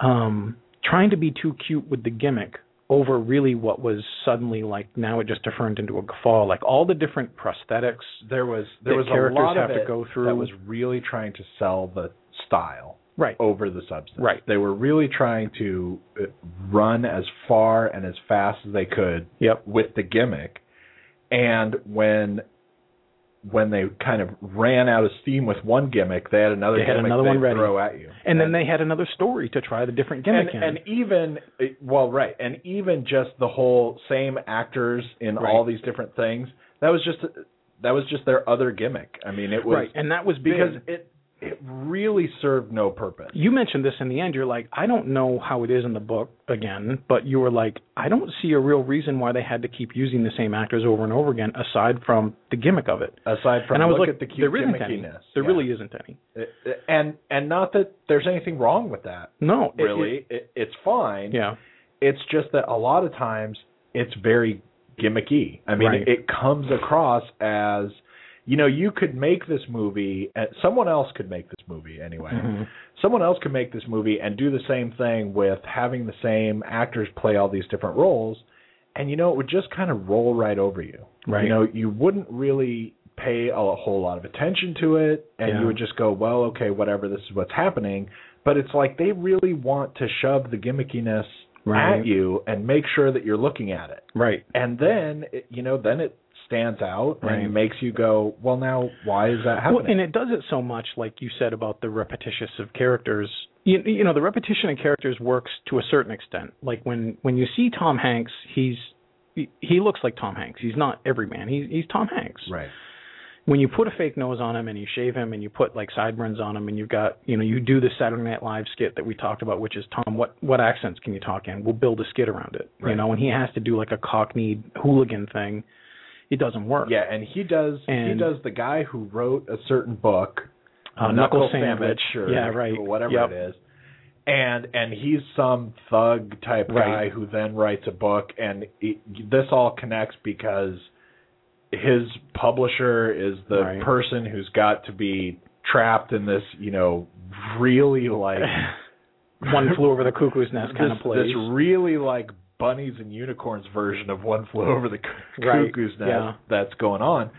um trying to be too cute with the gimmick over really what was suddenly like now it just turned into a guffaw like all the different prosthetics There was there was a lot have of to it go through. that was really trying to sell the style right over the substance. Right. They were really trying to uh, run as far and as fast as they could yep with the gimmick. And when when they kind of ran out of steam with one gimmick, they had another They had gimmick another one ready. throw at you. and then they had another story to try the different gimmick and, in and even well right and even just the whole same actors in Right. all these different things that was just that was just their other gimmick i mean it was right and that was because big. it it really served no purpose you mentioned this in the end. You're like, I don't know how it is in the book again, but you were like, I don't see a real reason why they had to keep using the same actors over and over again, aside from the gimmick of it. aside from and I was look like, at the cute there isn't any. There Yeah. really isn't any. It- it- and and not that there's anything wrong with that No, really it, it's fine yeah, it's just that a lot of times it's very gimmicky. I mean, Right. it, it comes across as you know, you could make this movie and someone else could make this movie anyway. Mhm. Someone else could make this movie and do the same thing with having the same actors play all these different roles and you know it would just kind of roll right over you. Right. You know, you wouldn't really pay a whole lot of attention to it and Yeah. you would just go, "Well, okay, whatever, this is what's happening." But it's like they really want to shove the gimmickiness Right. at you and make sure that you're looking at it. Right. And then, it, you know, then it stands out Right. and makes you go, "Well, now why is that Well, happening?" and it does it so much, like you said about the repetitious of characters. You, you know, the repetition of characters works to a certain extent. Like when when you see Tom Hanks, he's he, he looks like Tom Hanks. He's not every man. He's he's Tom Hanks. right. When you put a fake nose on him and you shave him and you put like sideburns on him and you've got you know you do the Saturday Night Live skit that we talked about, which is Tom, what what accents can you talk in? We'll build a skit around it. You know, and he has to do like a cockney hooligan thing. It doesn't work. Yeah, and he does he does the guy who wrote a certain book, Uh, Knuckle Sandwich. or Yeah, right. or whatever Yep. it is. And and he's some thug type Right. guy who then writes a book, and this all connects because his publisher is the Right. person who's got to be trapped in this, you know, really like One flew over the cuckoo's nest kind this, of place. This really like bunnies and unicorns version of One Flew Over the Cuckoo's Nest yeah. that's going on.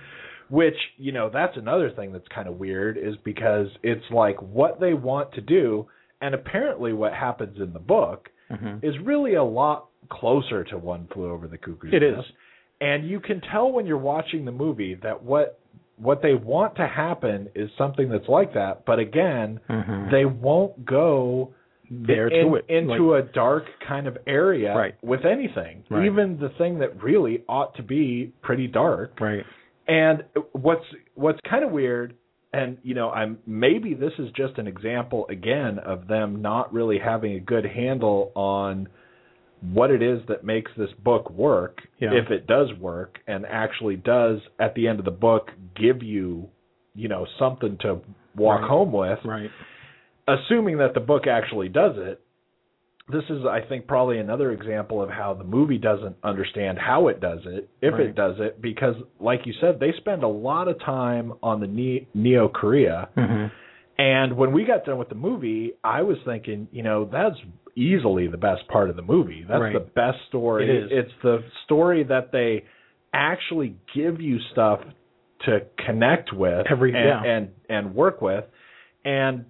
Which you know that's another thing that's kind of weird is because it's like what they want to do, and apparently what happens in the book Mhm. is really a lot closer to One Flew Over the Cuckoo's It Nest. is. and you can tell when you're watching the movie that what what they want to happen is something that's like that, but again, Mhm. they won't go there in- to it into a dark kind of area Right. with anything, Right. even the thing that really ought to be pretty dark. right. And what's what's kind of weird, and you know, I'm maybe this is just an example again of them not really having a good handle on what it is that makes this book work, Yeah. if it does work, and actually does at the end of the book give you, you know, something to walk Right. home with Right. Assuming that the book actually does it, this is, I think, probably another example of how the movie doesn't understand how it does it, if Right. it does it, because, like you said, they spend a lot of time on the Neo Korea. hmm And when we got done with the movie, I was thinking, you know, that's easily the best part of the movie. That's Right. the best story. It is. It's the story that they actually give you stuff to connect with Every- and, yeah. and and work with. And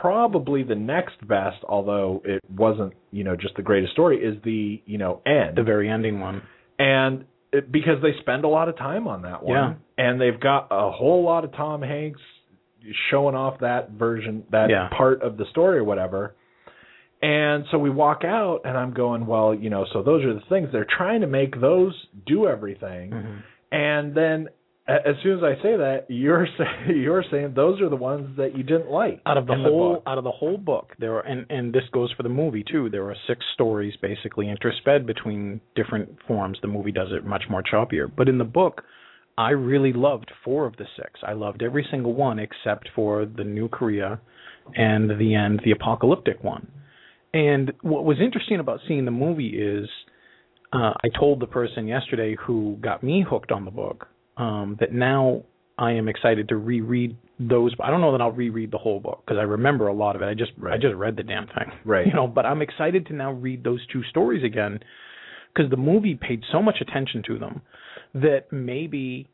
probably the next best, although it wasn't, you know, just the greatest story, is the you know end The very ending one. and it, because they spend a lot of time on that one, Yeah. and they've got a whole lot of Tom Hanks showing off that version, that Yeah. part of the story or whatever. And so we walk out, and I'm going, well, you know, so those are the things they're trying to make those do everything, Mhm. and then as soon as I say that, you're saying you're saying those are the ones that you didn't like Out of the whole book. out of the whole book, there are and and this goes for the movie too. There are six stories basically intersped between different forms. The movie does it much more choppier, but in the book, I really loved four of the six. I loved every single one except for the New Korea and the end, the apocalyptic one. And what was interesting about seeing the movie is uh, I told the person yesterday who got me hooked on the book um, that now I am excited to reread those. I don't know that I'll reread the whole book because I remember a lot of it. I just I just read the damn thing, Right. You know, but I'm excited to now read those two stories again because the movie paid so much attention to them that maybe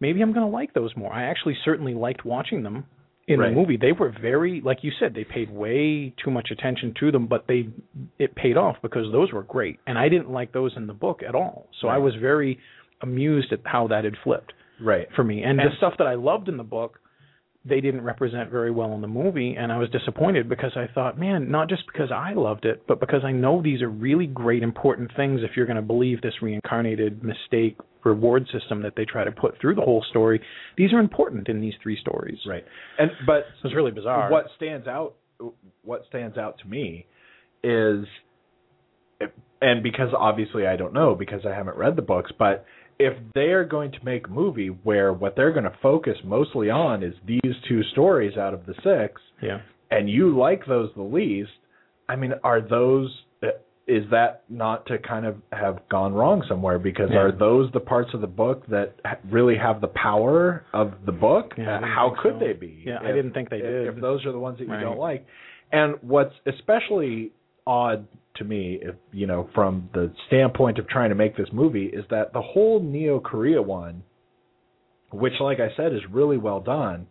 maybe I'm going to like those more. I actually certainly liked watching them in Right. the movie. They were very like you said they paid way too much attention to them, but they it paid off because those were great. And I didn't like those in the book at all. So I was very amused at how that had flipped right. for me. And, And- the stuff that I loved in the book, they didn't represent very well in the movie, and I was disappointed because I thought, man, not just because I loved it, but because I know these are really great, important things. If you're going to believe this reincarnated mistake reward system that they try to put through the whole story, these are important in these three stories. Right. And but it's really bizarre. What stands out what stands out to me is and because obviously I don't know because I haven't read the books, but if they're going to make a movie where what they're going to focus mostly on is these two stories out of the six Yeah. and you like those the least, I mean, are those is that not to kind of have gone wrong somewhere? Because Yeah. are those the parts of the book that ha- really have the power of the book? Yeah, Uh, How could so. they be? Yeah, I didn't think they if, did. If those are the ones that you Right. don't like, and what's especially odd to me, if you know, from the standpoint of trying to make this movie, is that the whole Neo Korea one, which, like I said, is really well done.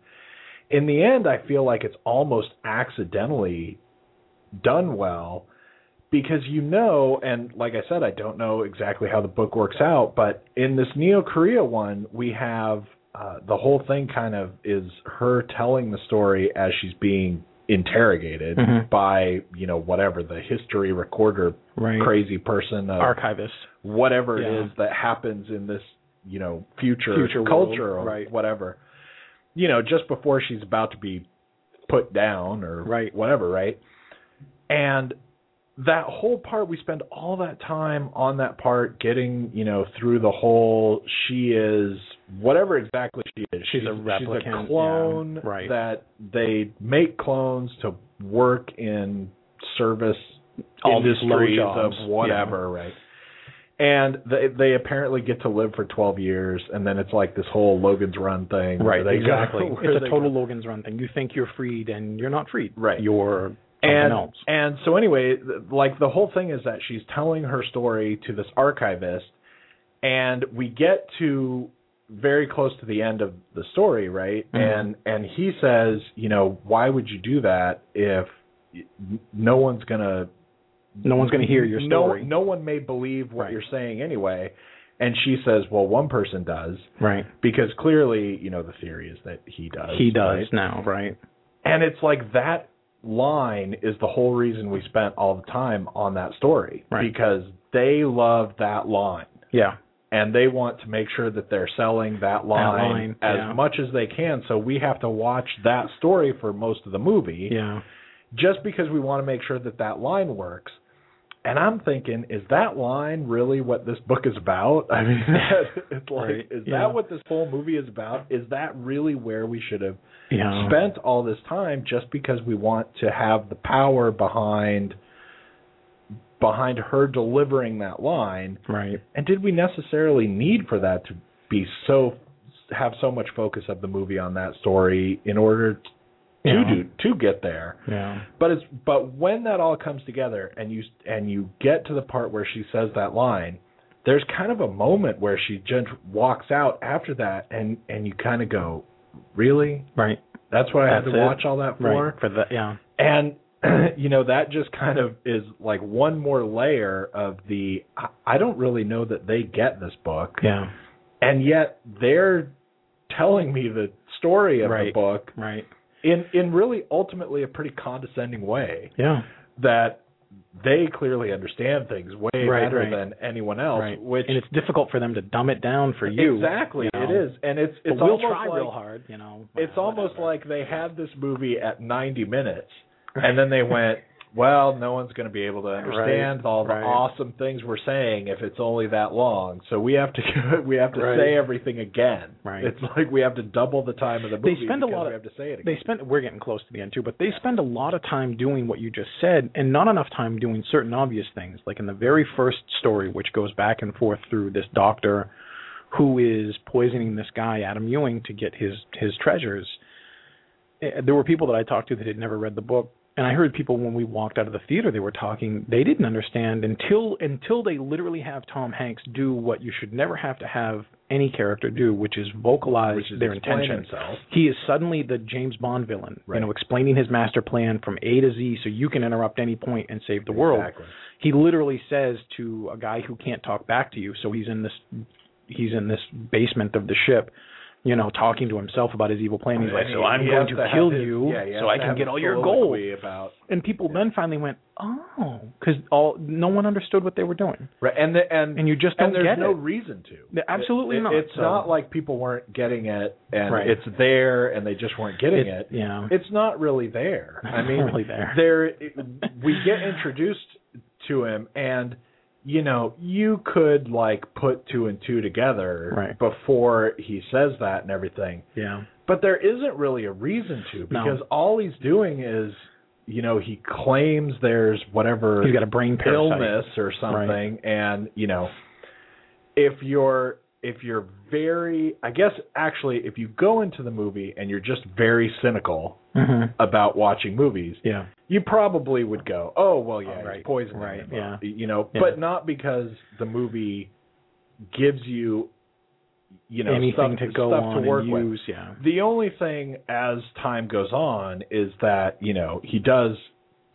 In the end, I feel like it's almost accidentally done well because you know, and like I said, I don't know exactly how the book works out, but in this Neo Korea one, we have uh, the whole thing kind of is her telling the story as she's being interrogated Mhm. by you know whatever the history recorder Right. crazy person Archivist. whatever Yeah. it is that happens in this you know future, Future world, culture or right. whatever you know just before she's about to be put down or Right. whatever right and that whole part we spend all that time on that part getting you know through the whole she is whatever exactly she is She's a replicant, she's a clone yeah, right. that they make clones to work in service All industries jobs, of whatever right and they they apparently get to live for 12 years and then it's like this whole Logan's Run thing Right, go- exactly. where It's a total go. Logan's Run thing. You think you're freed, and you're not freed. Right. You're and else. and so anyway, like the whole thing is that she's telling her story to this archivist, and we get to very close to the end of the story, right? Mhm. And and he says, you know, why would you do that if no one's gonna No one's going to hear your story. No, no one may believe what Right. you're saying anyway. And she says, well, one person does Right. because clearly, you know, the theory is that he does. He does right? now. Right. And it's like that line is the whole reason we spent all the time on that story Right. because they love that line Yeah. And they want to make sure that they're selling that line, line, as yeah. much as they can. So we have to watch that story for most of the movie Yeah. just because we want to make sure that that line works. And I'm thinking, is that line really what this book is about? I mean, it's like, Right, is yeah. that what this whole movie is about? Is that really where we should have Yeah. spent all this time just because we want to have the power behind behind her delivering that line? Right. And did we necessarily need for that to be so have so much focus of the movie on that story in order to Yeah. do to get there? Yeah. But it's but when that all comes together and you and you get to the part where she says that line, there's kind of a moment where she just walks out after that and and you kind of go, really? Right. That's what I had to it? watch all that for? Right. For the yeah. And you know that just kind of is like one more layer of the I- don't really know that they get this book Yeah. and yet they're telling me the story of the book Right. in in really ultimately a pretty condescending way Yeah. that they clearly understand things way Right, better right. than anyone else right. which and it's difficult for them to dumb it down for you. exactly you know. it is and it's But we'll almost try like, real hard. You know. it's Well, almost like they had this movie at 90 minutes and then they went well no one's going to be able to understand Right, all the right. awesome things we're saying if it's only that long so we have to we have to Right. say everything again Right. it's like we have to double the time of the movie They spend a lot we have to say it again they spend we're getting close to the end too but they spend a lot of time doing what you just said and not enough time doing certain obvious things like in the very first story which goes back and forth through this doctor who is poisoning this guy Adam Ewing to get his his treasures Eh, there were people that I talked to that had never read the book and I heard people when we walked out of the theater they were talking they didn't understand until until they literally have Tom Hanks do what you should never have to have any character do which is vocalize which is their explain intentions himself. he is suddenly the James Bond villain, Right. you know, explaining his master plan from A to Z so you can interrupt any point and save the world. He literally says to a guy who can't talk back to you, so he's in this he's in this basement of the ship, you know, talking to himself about his evil plan. He's like, And "So he- I'm he going has to kill his- you yeah, so I can get all your gold." about And people then finally went, "Oh," because all no one understood what they were doing, right and the, and and you just don't and there's get no it. reason to. Absolutely It- not. It's So- not like people weren't getting it and Right. it's there and they just weren't getting it. yeah. It's not really there. I mean, really there. There, we get introduced to him and you know, you could like put two and two together Right. before he says that and everything. Yeah. But there isn't really a reason to No. because all he's doing is you know, he claims there's whatever He's got a brain parasite. illness or something, and you know, if you're if you're very, I guess actually, if you go into the movie and you're just very cynical hmm about watching movies, Yeah. you probably would go, "Oh, well, yeah, Oh, right. he's poisoning Right, him," yeah. you know, Yeah. but not because the movie gives you, you know, Anything stuff to go stuff on to work and with. use. Yeah. The only thing as time goes on is that you know he does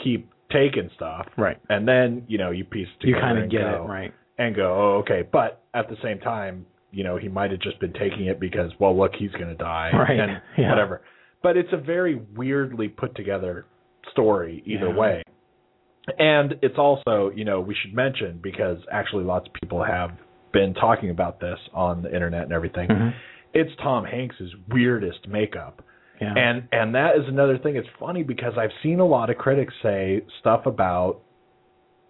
keep taking stuff, Right. and then you know you piece it You kind of get go, it, right? and go, oh, okay. But at the same time, you know, he might have just been taking it because, well, look, he's going to die, Right, and yeah. whatever. But it's a very weirdly put together story either Yeah. way. And it's also, you know, we should mention because actually lots of people have been talking about this on the internet and everything. Mhm. It's Tom Hanks's weirdest makeup. Yeah. And and that is another thing. It's funny because I've seen a lot of critics say stuff about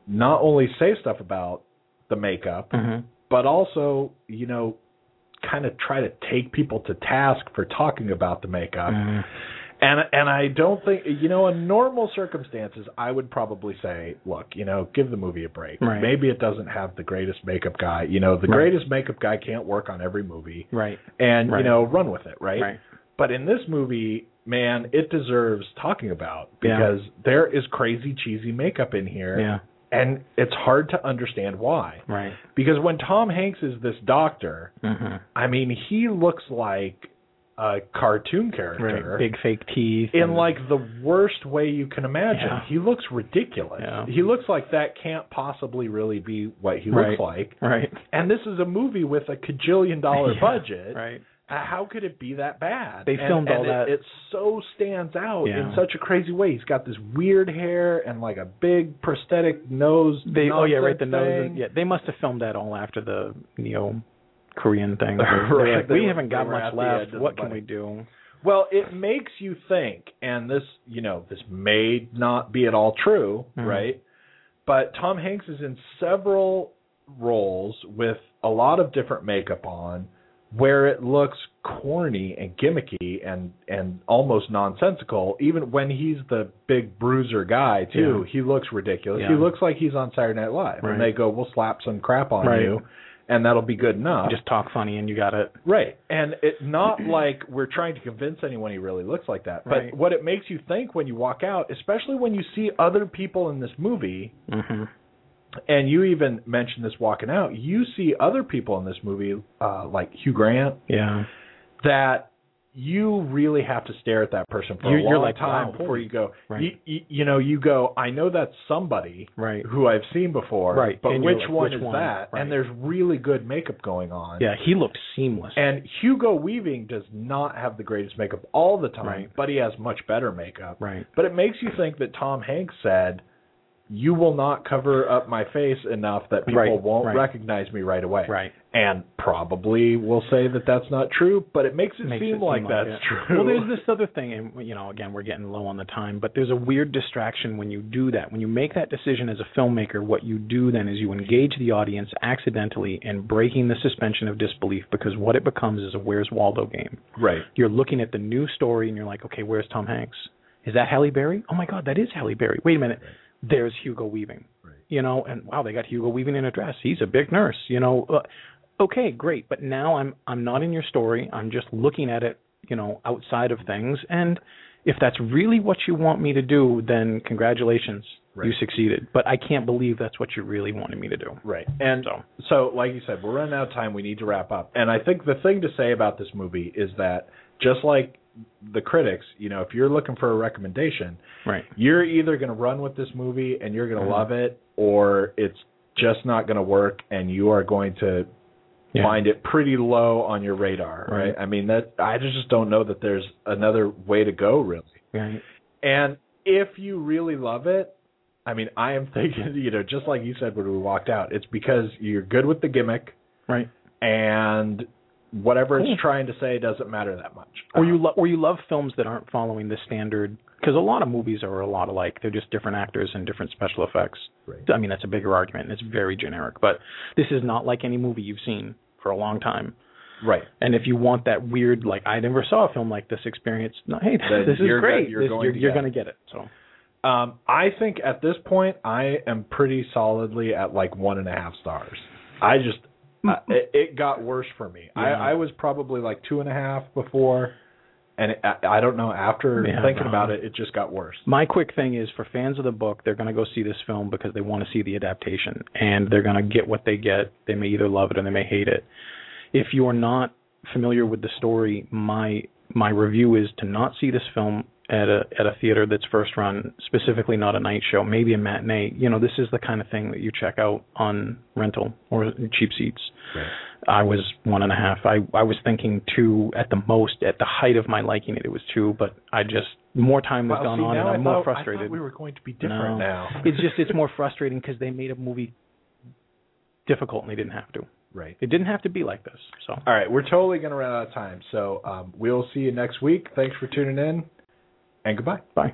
not only say stuff about the makeup, Mhm. But also, you know, kind of try to take people to task for talking about the makeup. Mhm. And and I don't think you know in normal circumstances I would probably say, look, you know, give the movie a break. Right. Maybe it doesn't have the greatest makeup guy. You know, the Right. greatest makeup guy can't work on every movie. Right. And Right. you know, run with it, right? Right. But in this movie, man, it deserves talking about Yeah. because there is crazy cheesy makeup in here Yeah. And it's hard to understand why. Right. Because when Tom Hanks is this doctor, hmm I mean, he looks like a cartoon character Right. Big fake teeth. in and- like the worst way you can imagine. Yeah. He looks ridiculous. Yeah. He looks like that can't possibly really be what he Right. looks like. Right. And this is a movie with a cajillion dollar Yeah, budget. Right. How could it be that bad? They filmed and all it, that- It so stands out in such a crazy way. He's got this weird hair and like a big prosthetic nose. They oh yeah right the nonsense nose and, yeah they must have filmed that all after the neo Korean thing. Right, like, we were- haven't got much left. What can we do? Well, it makes you think, and this, you know, this may not be at all true, Mhm. right? But Tom Hanks is in several roles with a lot of different makeup on where it looks corny and gimmicky and and almost nonsensical even when he's the big bruiser guy too Yeah. he looks ridiculous Yeah. he looks like he's on Saturday Night Live Right. and they go we'll slap some crap on Right. you and that'll be good enough Just talk funny and you got it. Right. And it's not like we're trying to convince anyone he really looks like that. But Right. what it makes you think when you walk out, especially when you see other people in this movie, hmm and you even mentioned this walking out, you see other people in this movie, uh, like Hugh Grant, Yeah. that you really have to stare at that person for You- a long you're like, time wow, before you go. right. You, you, you know, you go. I know that's somebody Right. who I've seen before, Right. But And which like, one which is one? that? Right. And there's really good makeup going on. Yeah. He looked seamless. And Hugo Weaving does not have the greatest makeup all the time, Right. but he has much better makeup. right. But it makes you think that Tom Hanks said, "You will not cover up my face enough that people Right, won't right. recognize me right away." Right. And probably will say that that's not true, but it makes it Makes seem it like seem that's it. true. Well, there's this other thing, and you know, again, we're getting low on the time, but there's a weird distraction when you do that. When you make that decision as a filmmaker, what you do then is you engage the audience accidentally and breaking the suspension of disbelief because what it becomes is a Where's Waldo game. right. You're looking at the new story and you're like, okay, where's Tom Hanks? Is that Halle Berry? Oh my God, that is Halle Berry. Wait a minute, there's Hugo Weaving. Right. You know, and wow, they got Hugo Weaving in a dress. He's a big nurse. You know, uh, okay, great. But now I'm I'm not in your story. I'm just looking at it, you know, outside of things. And if that's really what you want me to do, then congratulations, you succeeded. But I can't believe that's what you really wanted me to do. Right. And So so, like you said, we're running out of time. We need to wrap up. And I think the thing to say about this movie is that just like the critics, you know, if you're looking for a recommendation, right, you're either going to run with this movie and you're going to Mhm. love it, or it's just not going to work and you are going to Yeah. find it pretty low on your radar, right? Right. I mean, that I just don't know that there's another way to go, really. right, And if you really love it, I mean, I am thinking, you know, just like you said when we walked out, it's because you're good with the gimmick right. and whatever it's trying to say doesn't matter that much. or you lo- or you love films that aren't following the standard because a lot of movies are a lot alike. They're just different actors and different special effects. Right. I mean, that's a bigger argument and it's very generic. But this is not like any movie you've seen for a long time. right. And if you want that weird, like I never saw a film like this experience, no, hey, Then this is go- great. you're This- going you're, to you're to get it. So Um, I think at this point I am pretty solidly at like one and a half stars. I just uh, it, it got worse for me. I, Yeah. I was probably like two and a half before, and it, I, I don't know. After Yeah, thinking no. about it, it just got worse. My quick thing is for fans of the book, they're going to go see this film because they want to see the adaptation and they're going to get what they get. They may either love it or they may hate it. If you're not familiar with the story, my my review is to not see this film at a at a theater that's first run, specifically not a night show, maybe a matinee. You know, this is the kind of thing that you check out on rental or cheap seats. I was one and a half. I I was thinking two at the most. At the height of my liking it, it was two. But I just more time has Well, gone see, on, and I'm more thought- I frustrated. we were going to be different No. now. it's just it's more frustrating because they made a movie difficult and they didn't have to. right. It didn't have to be like this. So All right, we're totally going to run out of time. So um, we'll see you next week. Thanks for tuning in, and goodbye. bye.